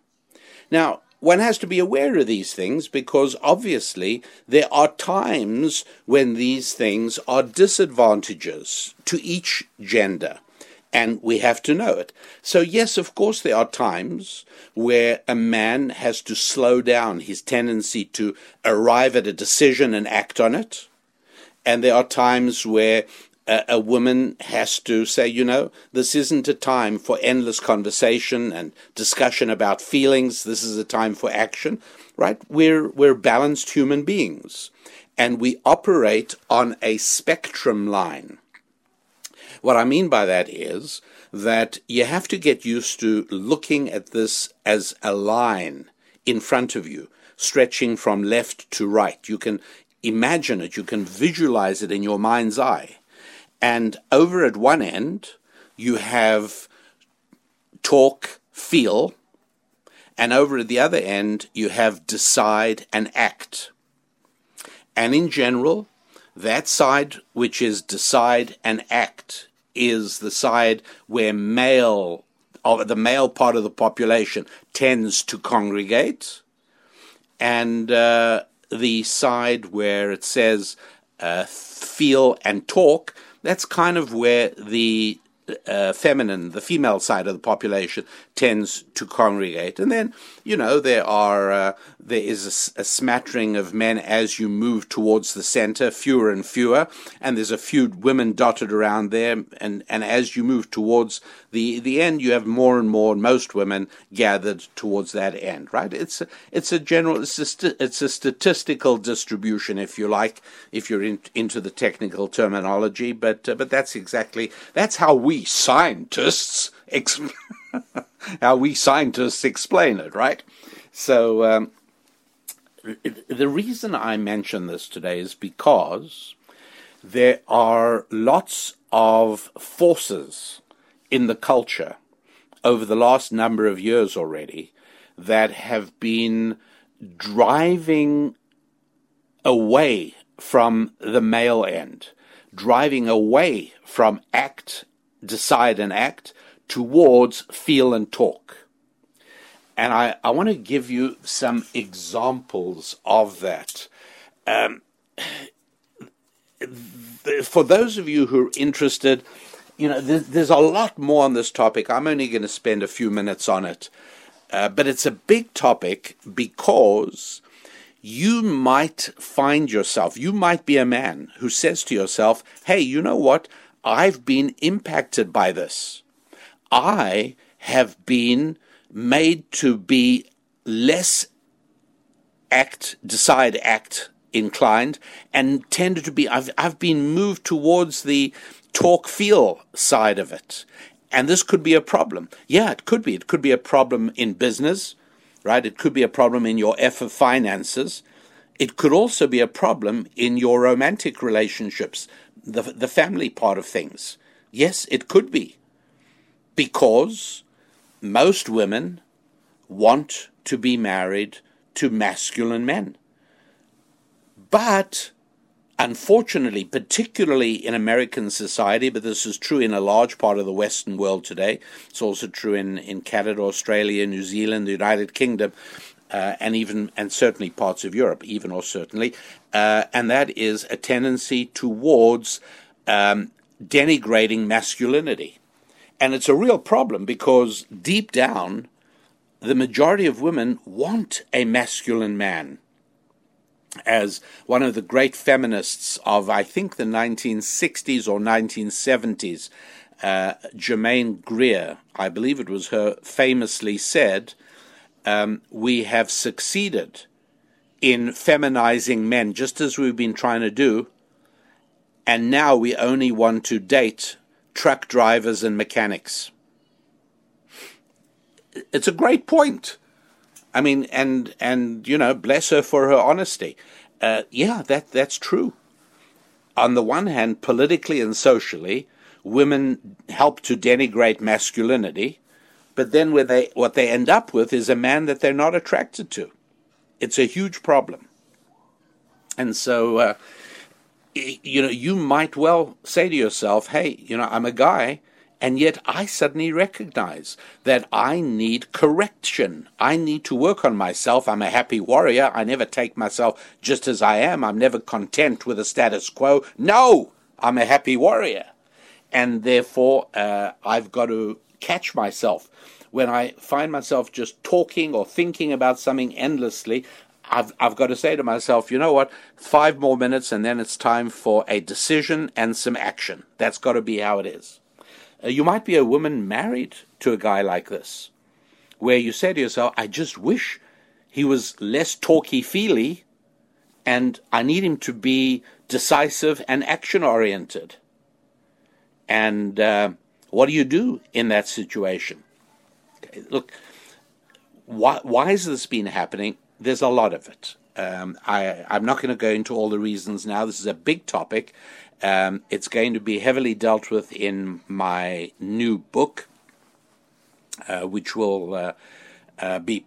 Now, one has to be aware of these things because obviously there are times when these things are disadvantages to each gender and we have to know it. So, yes, of course, there are times where a man has to slow down his tendency to arrive at a decision and act on it. And there are times where a, woman has to say, you know, this isn't a time for endless conversation and discussion about feelings. This is a time for action, right? We're, we're balanced human beings and we operate on a spectrum line. What I mean by that is that you have to get used to looking at this as a line in front of you, stretching from left to right. You can imagine it, you can visualize it in your mind's eye. And over at one end, you have talk, feel, and over at the other end, you have decide and act. And in general, that side which is decide and act is the side where male, the male part of the population tends to congregate, and uh, the side where it says uh, feel and talk, that's kind of where the uh, feminine, the female side of the population tends to congregate, and then you know there are uh, there is a, a, smattering of men as you move towards the center, fewer and fewer, and there's a few women dotted around there, and and as you move towards the the end, you have more and more, most women gathered towards that end, right? It's a, it's a general, it's a, it's a statistical distribution, if you like, if you're in, into the technical terminology, but uh, but that's exactly that's how we scientists ex- how we scientists explain it, right? So um, the reason I mention this today is because there are lots of forces in the culture over the last number of years already that have been driving away from the male end, driving away from act, decide, and act towards feel and talk. And I, I want to give you some examples of that. Um, for those of you who are interested, you know, there's, there's, a lot more on this topic. I'm only going to spend a few minutes on it. Uh, but it's a big topic because you might find yourself, you might be a man who says to yourself, hey, you know what? I've been impacted by this. I have been made to be less act, decide, act inclined and tended to be, I've, I've been moved towards the talk feel side of it. And this could be a problem. Yeah, it could be. It could be a problem in business, right? It could be a problem in your of finances. It could also be a problem in your romantic relationships, the, the family part of things. Yes, it could be. Because most women want to be married to masculine men. But Unfortunately, particularly in American society, but this is true in a large part of the Western world today, it's also true in, in Canada, Australia, New Zealand, the United Kingdom, uh, and even and certainly parts of Europe, even or certainly, uh, and that is a tendency towards um, denigrating masculinity, and it's a real problem because deep down, the majority of women want a masculine man as one of the great feminists of, I think, the 1960s or 1970s, uh, Germaine Greer, I believe it was her, famously said, um, We have succeeded in feminizing men, just as we've been trying to do, and now we only want to date truck drivers and mechanics. It's a great point. I mean, and and you know, bless her for her honesty. Uh, yeah, that that's true. On the one hand, politically and socially, women help to denigrate masculinity, but then they what they end up with is a man that they're not attracted to. It's a huge problem, and so. Uh, you know, you might well say to yourself, hey, you know, I'm a guy and yet I suddenly recognize that I need correction. I need to work on myself. I'm a happy warrior. I never take myself just as I am. I'm never content with the status quo. No, I'm a happy warrior. And therefore, uh, I've got to catch myself. When I find myself just talking or thinking about something endlessly, I've, I've got to say to myself, you know what? Five more minutes and then it's time for a decision and some action. That's got to be how it is. Uh, you might be a woman married to a guy like this, where you say to yourself, I just wish he was less talky feely, and I need him to be decisive and action oriented. And uh, what do you do in that situation? Look, why, why has this been happening? There's a lot of it. Um, I, I'm not going to go into all the reasons now. This is a big topic, um, it's going to be heavily dealt with in my new book, uh, which will uh, uh, be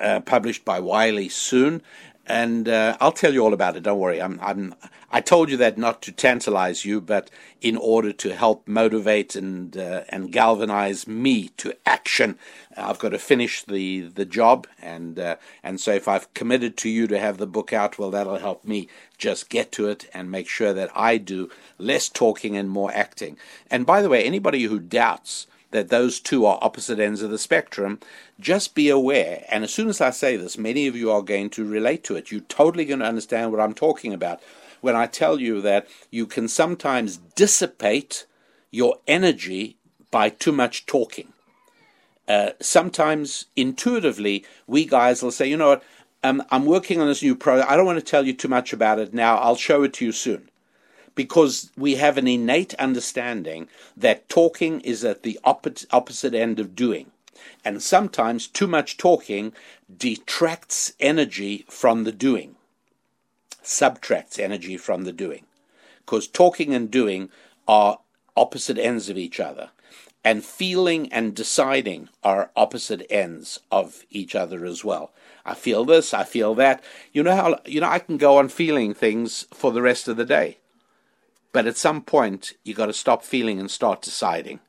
uh, published by Wiley soon. And uh, I'll tell you all about it. Don't worry. I'm I'm I told you that not to tantalize you, but in order to help motivate and uh, and galvanize me to action. I've got to finish the the job, and uh, and so if I've committed to you to have the book out, well, that'll help me just get to it and make sure that I do less talking and more acting. And by the way, anybody who doubts that those two are opposite ends of the spectrum, just be aware. And as soon as I say this, many of you are going to relate to it. You're totally going to understand what I'm talking about when I tell you that you can sometimes dissipate your energy by too much talking. Uh, sometimes intuitively, we guys will say, you know what, um, I'm working on this new project. I don't want to tell you too much about it now. I'll show it to you soon. Because we have an innate understanding that talking is at the opposite end of doing. And sometimes too much talking detracts energy from the doing subtracts energy from the doing. Because talking and doing are opposite ends of each other. And feeling and deciding are opposite ends of each other as well. I feel this, I feel that. You know how you know I can go on feeling things for the rest of the day. But at some point you got to stop feeling and start deciding.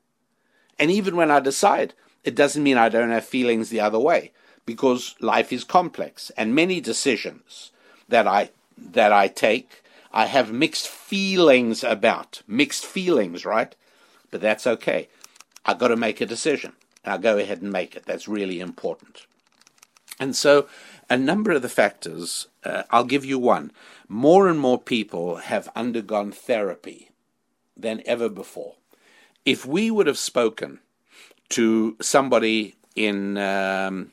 And even when I decide, it doesn't mean I don't have feelings the other way because life is complex and many decisions that I that I take, I have mixed feelings about. Mixed feelings, right? But that's okay. I've got to make a decision. I'll go ahead and make it. That's really important. And so, a number of the factors, uh, I'll give you one. More and more people have undergone therapy than ever before. If we would have spoken to somebody in um,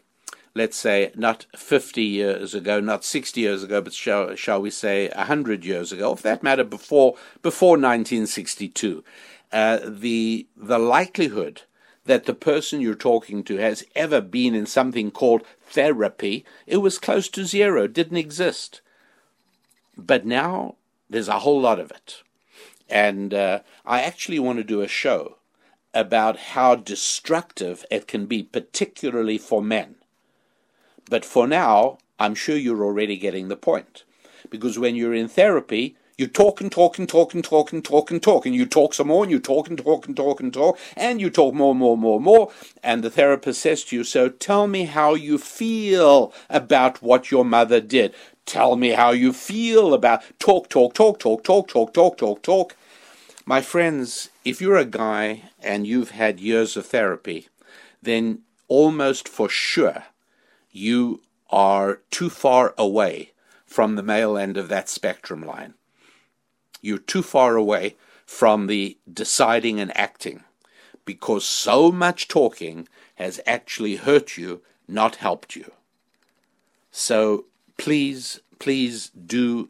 let's say, not 50 years ago, not 60 years ago, but shall, shall we say 100 years ago, for that matter, before, before 1962, uh, the, the likelihood that the person you're talking to has ever been in something called therapy, it was close to zero, didn't exist. But now there's a whole lot of it. And uh, I actually want to do a show about how destructive it can be, particularly for men. But for now, I'm sure you're already getting the point. Because when you're in therapy, you talk and talk and talk and talk and talk and talk, and you talk some more, and you talk and talk and talk and talk, and you talk more, more, more, more. And the therapist says to you, So tell me how you feel about what your mother did. Tell me how you feel about talk, talk, talk, talk, talk, talk, talk, talk, talk. My friends, if you're a guy and you've had years of therapy, then almost for sure you are too far away from the male end of that spectrum line. You're too far away from the deciding and acting because so much talking has actually hurt you, not helped you. So please, please do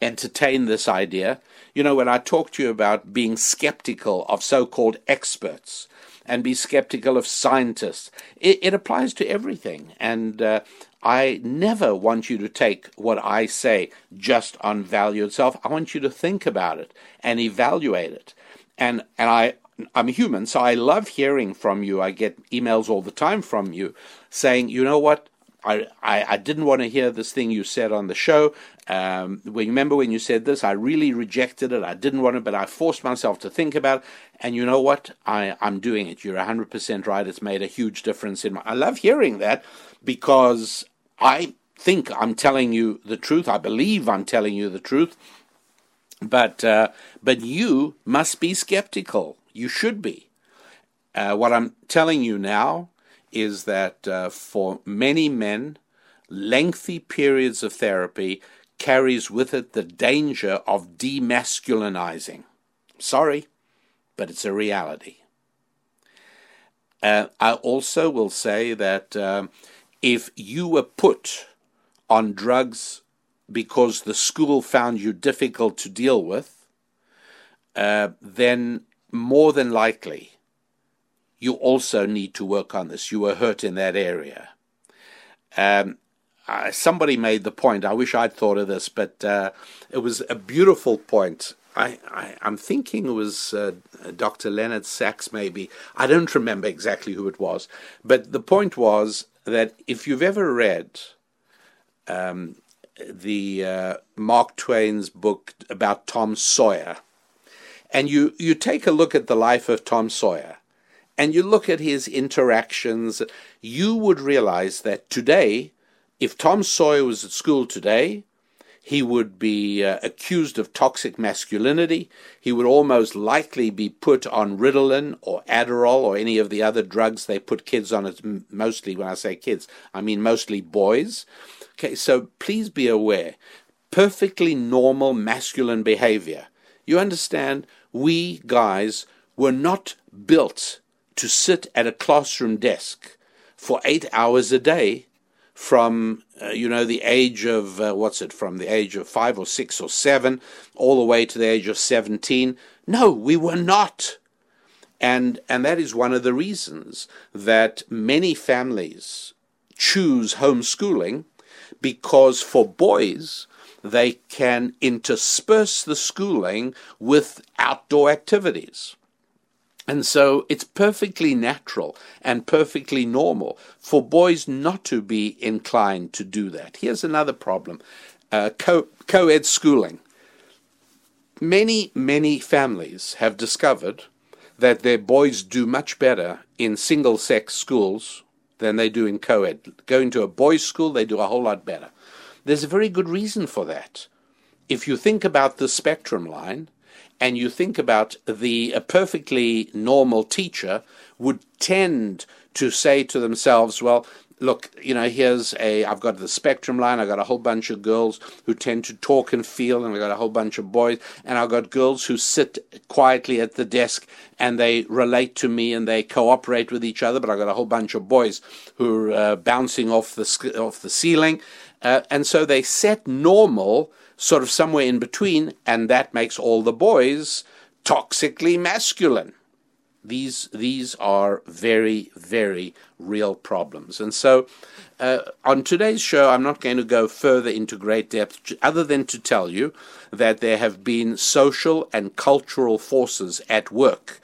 entertain this idea. You know, when I talk to you about being skeptical of so called experts, and be skeptical of scientists. It, it applies to everything. And uh, I never want you to take what I say just on value itself. I want you to think about it and evaluate it. And, and I, I'm human, so I love hearing from you. I get emails all the time from you saying, you know what, I, I, I, didn't want to hear this thing you said on the show. Um, remember when you said this, I really rejected it. I didn't want it, but I forced myself to think about it. And you know what? I, I'm doing it. You're 100% right. It's made a huge difference in my. I love hearing that because I think I'm telling you the truth. I believe I'm telling you the truth. But, uh, but you must be skeptical. You should be. Uh, what I'm telling you now is that uh, for many men, lengthy periods of therapy carries with it the danger of demasculinizing. Sorry, but it's a reality. Uh, I also will say that um, if you were put on drugs because the school found you difficult to deal with, uh, then more than likely you also need to work on this. You were hurt in that area. Um, uh, somebody made the point. I wish I'd thought of this, but uh, it was a beautiful point. I, am thinking it was uh, Dr. Leonard Sax, maybe. I don't remember exactly who it was. But the point was that if you've ever read um, the uh, Mark Twain's book about Tom Sawyer, and you you take a look at the life of Tom Sawyer, and you look at his interactions, you would realize that today, if Tom Sawyer was at school today, he would be uh, accused of toxic masculinity. He would almost likely be put on Ritalin or Adderall or any of the other drugs they put kids on. It's mostly, when I say kids, I mean mostly boys. Okay, so please be aware perfectly normal masculine behavior. You understand, we guys were not built to sit at a classroom desk for eight hours a day from uh, you know the age of uh, what's it from the age of five or six or seven all the way to the age of 17 no we were not. And and that is one of the reasons that many families choose homeschooling because for boys they can intersperse the schooling with outdoor activities and so it's perfectly natural and perfectly normal for boys not to be inclined to do that. Here's another problem uh, co ed schooling. Many, many families have discovered that their boys do much better in single sex schools than they do in co ed. Going to a boys' school, they do a whole lot better. There's a very good reason for that. If you think about the spectrum line, and you think about the a perfectly normal teacher would tend to say to themselves, well, look, you know, here's a, I've got the spectrum line, I've got a whole bunch of girls who tend to talk and feel, and I've got a whole bunch of boys, and I've got girls who sit quietly at the desk and they relate to me and they cooperate with each other, but I've got a whole bunch of boys who are uh, bouncing off the, off the ceiling. Uh, and so they set normal sort of somewhere in between, and that makes all the boys toxically masculine. These, these are very, very real problems. And so, uh, on today's show, I'm not going to go further into great depth, other than to tell you that there have been social and cultural forces at work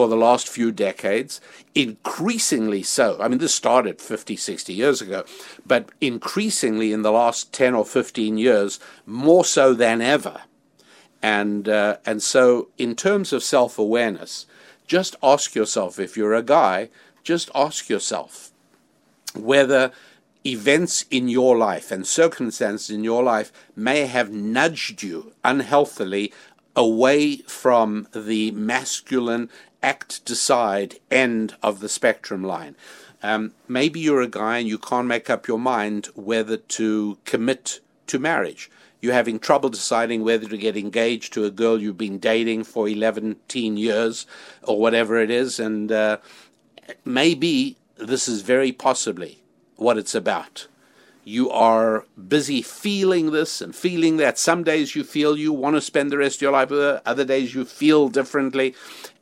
for the last few decades, increasingly so. I mean, this started 50, 60 years ago, but increasingly in the last 10 or 15 years, more so than ever. And, uh, and so, in terms of self awareness, just ask yourself if you're a guy, just ask yourself whether events in your life and circumstances in your life may have nudged you unhealthily away from the masculine act, decide end of the spectrum line. Um, maybe you're a guy and you can't make up your mind whether to commit to marriage. You're having trouble deciding whether to get engaged to a girl you've been dating for 11, 10 years or whatever it is. And uh, maybe this is very possibly what it's about you are busy feeling this and feeling that. Some days you feel you want to spend the rest of your life with her, other days you feel differently,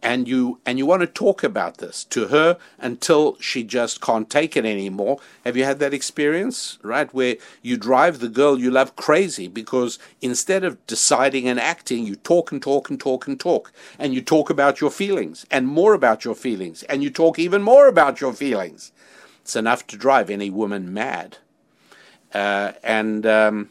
and you and you want to talk about this to her until she just can't take it anymore. Have you had that experience, right? Where you drive the girl you love crazy because instead of deciding and acting, you talk and talk and talk and talk, and you talk about your feelings and more about your feelings, and you talk even more about your feelings. It's enough to drive any woman mad. Uh, and um,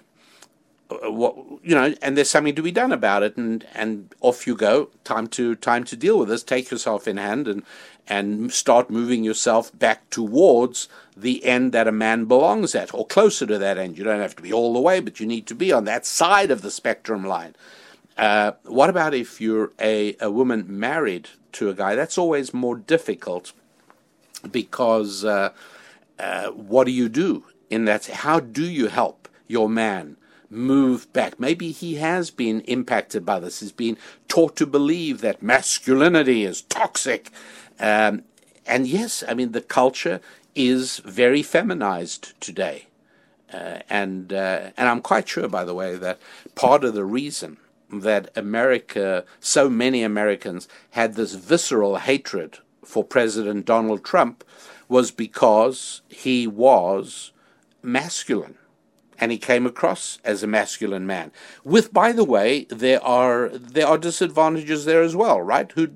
what you know, and there's something to be done about it, and and off you go. Time to time to deal with this. Take yourself in hand and and start moving yourself back towards the end that a man belongs at, or closer to that end. You don't have to be all the way, but you need to be on that side of the spectrum line. Uh, what about if you're a, a woman married to a guy? That's always more difficult because uh, uh, what do you do in that how do you help your man move back? Maybe he has been impacted by this. He's been taught to believe that masculinity is toxic. Um, and yes, I mean, the culture is very feminized today. Uh, and uh, and I'm quite sure, by the way, that part of the reason that America, so many Americans had this visceral hatred for President Donald Trump, was because he was masculine and he came across as a masculine man. With, by the way, there are there are disadvantages there as well, right? Who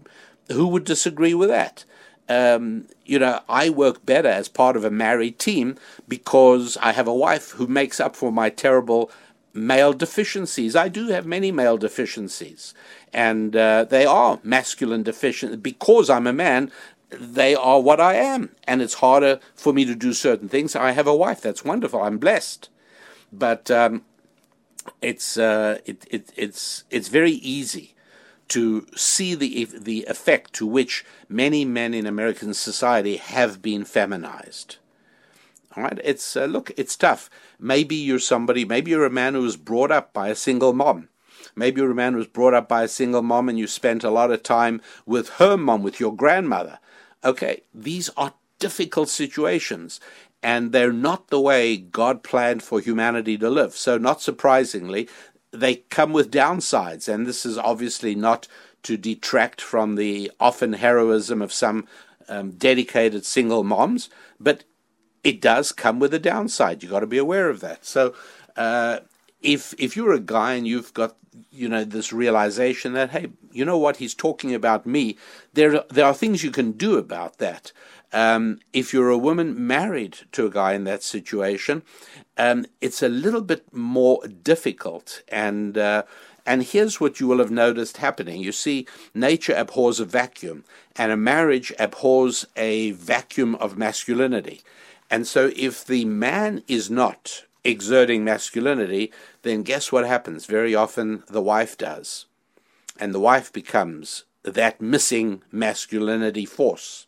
who would disagree with that? um, you know, I work better as part of a married team because I have a wife who makes up for my terrible male deficiencies. I do have many male deficiencies, and uh, they are masculine deficient because I'm a man. They are what I am, and it's harder for me to do certain things. I have a wife. That's wonderful. I'm blessed, but um, it's uh, it, it, it's it's very easy to see the the effect to which many men in American society have been feminized. All right, it's uh, look, it's tough. Maybe you're somebody, maybe you're a man who was brought up by a single mom. Maybe you're a man who was brought up by a single mom and you spent a lot of time with her mom, with your grandmother. Okay, these are difficult situations and they're not the way God planned for humanity to live. So, not surprisingly, they come with downsides, and this is obviously not to detract from the often heroism of some um, dedicated single moms, but it does come with a downside. You've got to be aware of that. So, uh, if if you're a guy and you've got you know this realization that hey, you know what he's talking about me, there there are things you can do about that. Um, if you're a woman married to a guy in that situation, um, it's a little bit more difficult. And uh, and here's what you will have noticed happening. You see, nature abhors a vacuum, and a marriage abhors a vacuum of masculinity. And so, if the man is not exerting masculinity, then guess what happens? Very often the wife does. And the wife becomes that missing masculinity force.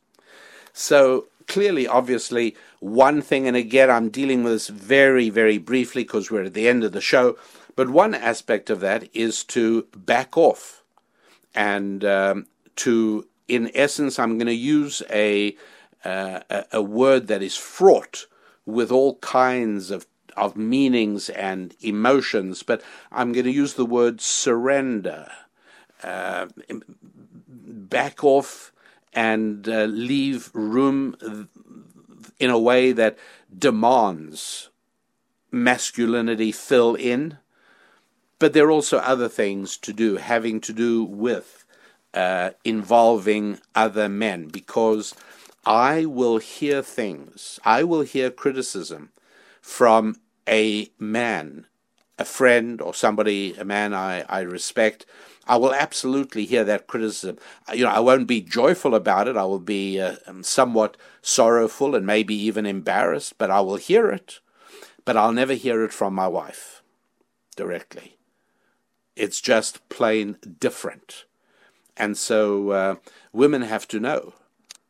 So clearly, obviously, one thing, and again, I'm dealing with this very, very briefly because we're at the end of the show, but one aspect of that is to back off and um, to, in essence, I'm going to use a, uh, a, a word that is fraught with all kinds of of meanings and emotions, but I'm going to use the word surrender. Uh, back off and uh, leave room in a way that demands masculinity fill in. But there are also other things to do, having to do with uh, involving other men, because I will hear things, I will hear criticism from a man, a friend, or somebody, a man I, I respect I will absolutely hear that criticism. Uh, you know, I won't be joyful about it. I will be uh, um, somewhat sorrowful and maybe even embarrassed, but I will hear it. But I'll never hear it from my wife directly. It's just plain different. And so uh, women have to know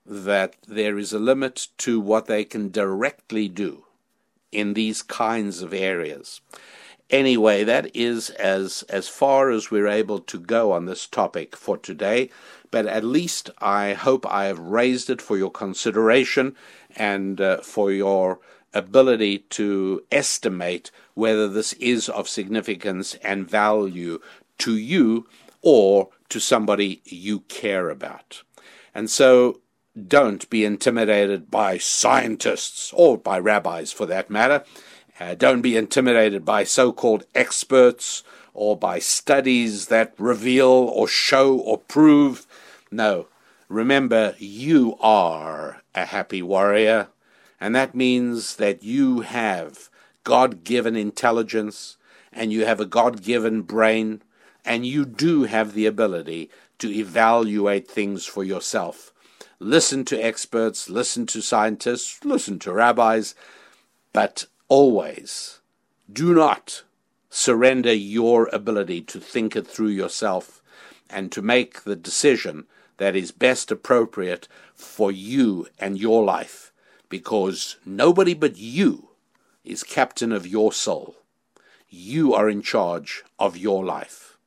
that there is a limit to what they can directly do in these kinds of areas anyway, that is as as far as we're able to go on this topic for today. But at least I hope I have raised it for your consideration and uh, for your ability to estimate whether this is of significance and value to you or to somebody you care about. And so don't be intimidated by scientists or by rabbis for that matter. Uh, don't be intimidated by so called experts or by studies that reveal or show or prove. No, remember, you are a happy warrior, and that means that you have God given intelligence and you have a God given brain, and you do have the ability to evaluate things for yourself. Listen to experts, listen to scientists, listen to rabbis, but always do not surrender your ability to think it through yourself and to make the decision that is best appropriate for you and your life because nobody but you is captain of your soul. You are in charge of your life.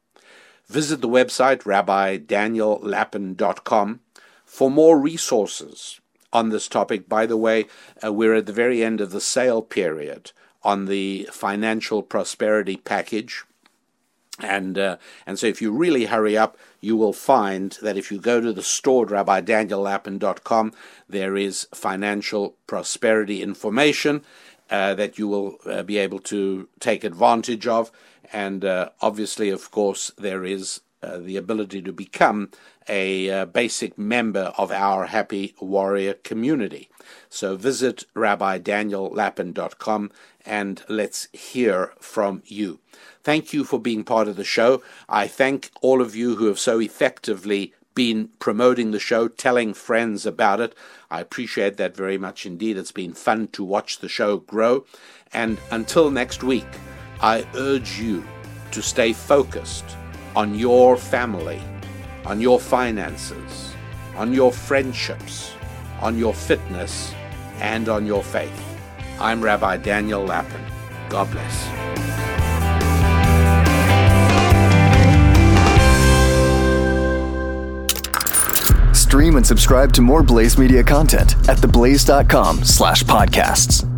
Visit the website rabbidaniellapin.com for more resources on this topic. By the way, uh, we're at the very end of the sale period on the financial prosperity package. And uh, and so if you really hurry up, you will find that if you go to the store rabbidaniellapin.com, there is financial prosperity information uh, that you will uh, be able to take advantage of. And uh, obviously, of course, there is uh, the ability to become a uh, basic member of our Happy Warrior community. So visit rabbidaniellapin.com and let's hear from you. Thank you for being part of the show. I thank all of you who have so effectively been promoting the show, telling friends about it. I appreciate that very much indeed. It's been fun to watch the show grow. And until next week, I urge you to stay focused on your family, on your finances, on your friendships, on your fitness, and on your faith. I'm Rabbi Daniel Lapin. God bless. Stream and subscribe to more Blaze Media content at theblaze.com slash podcasts.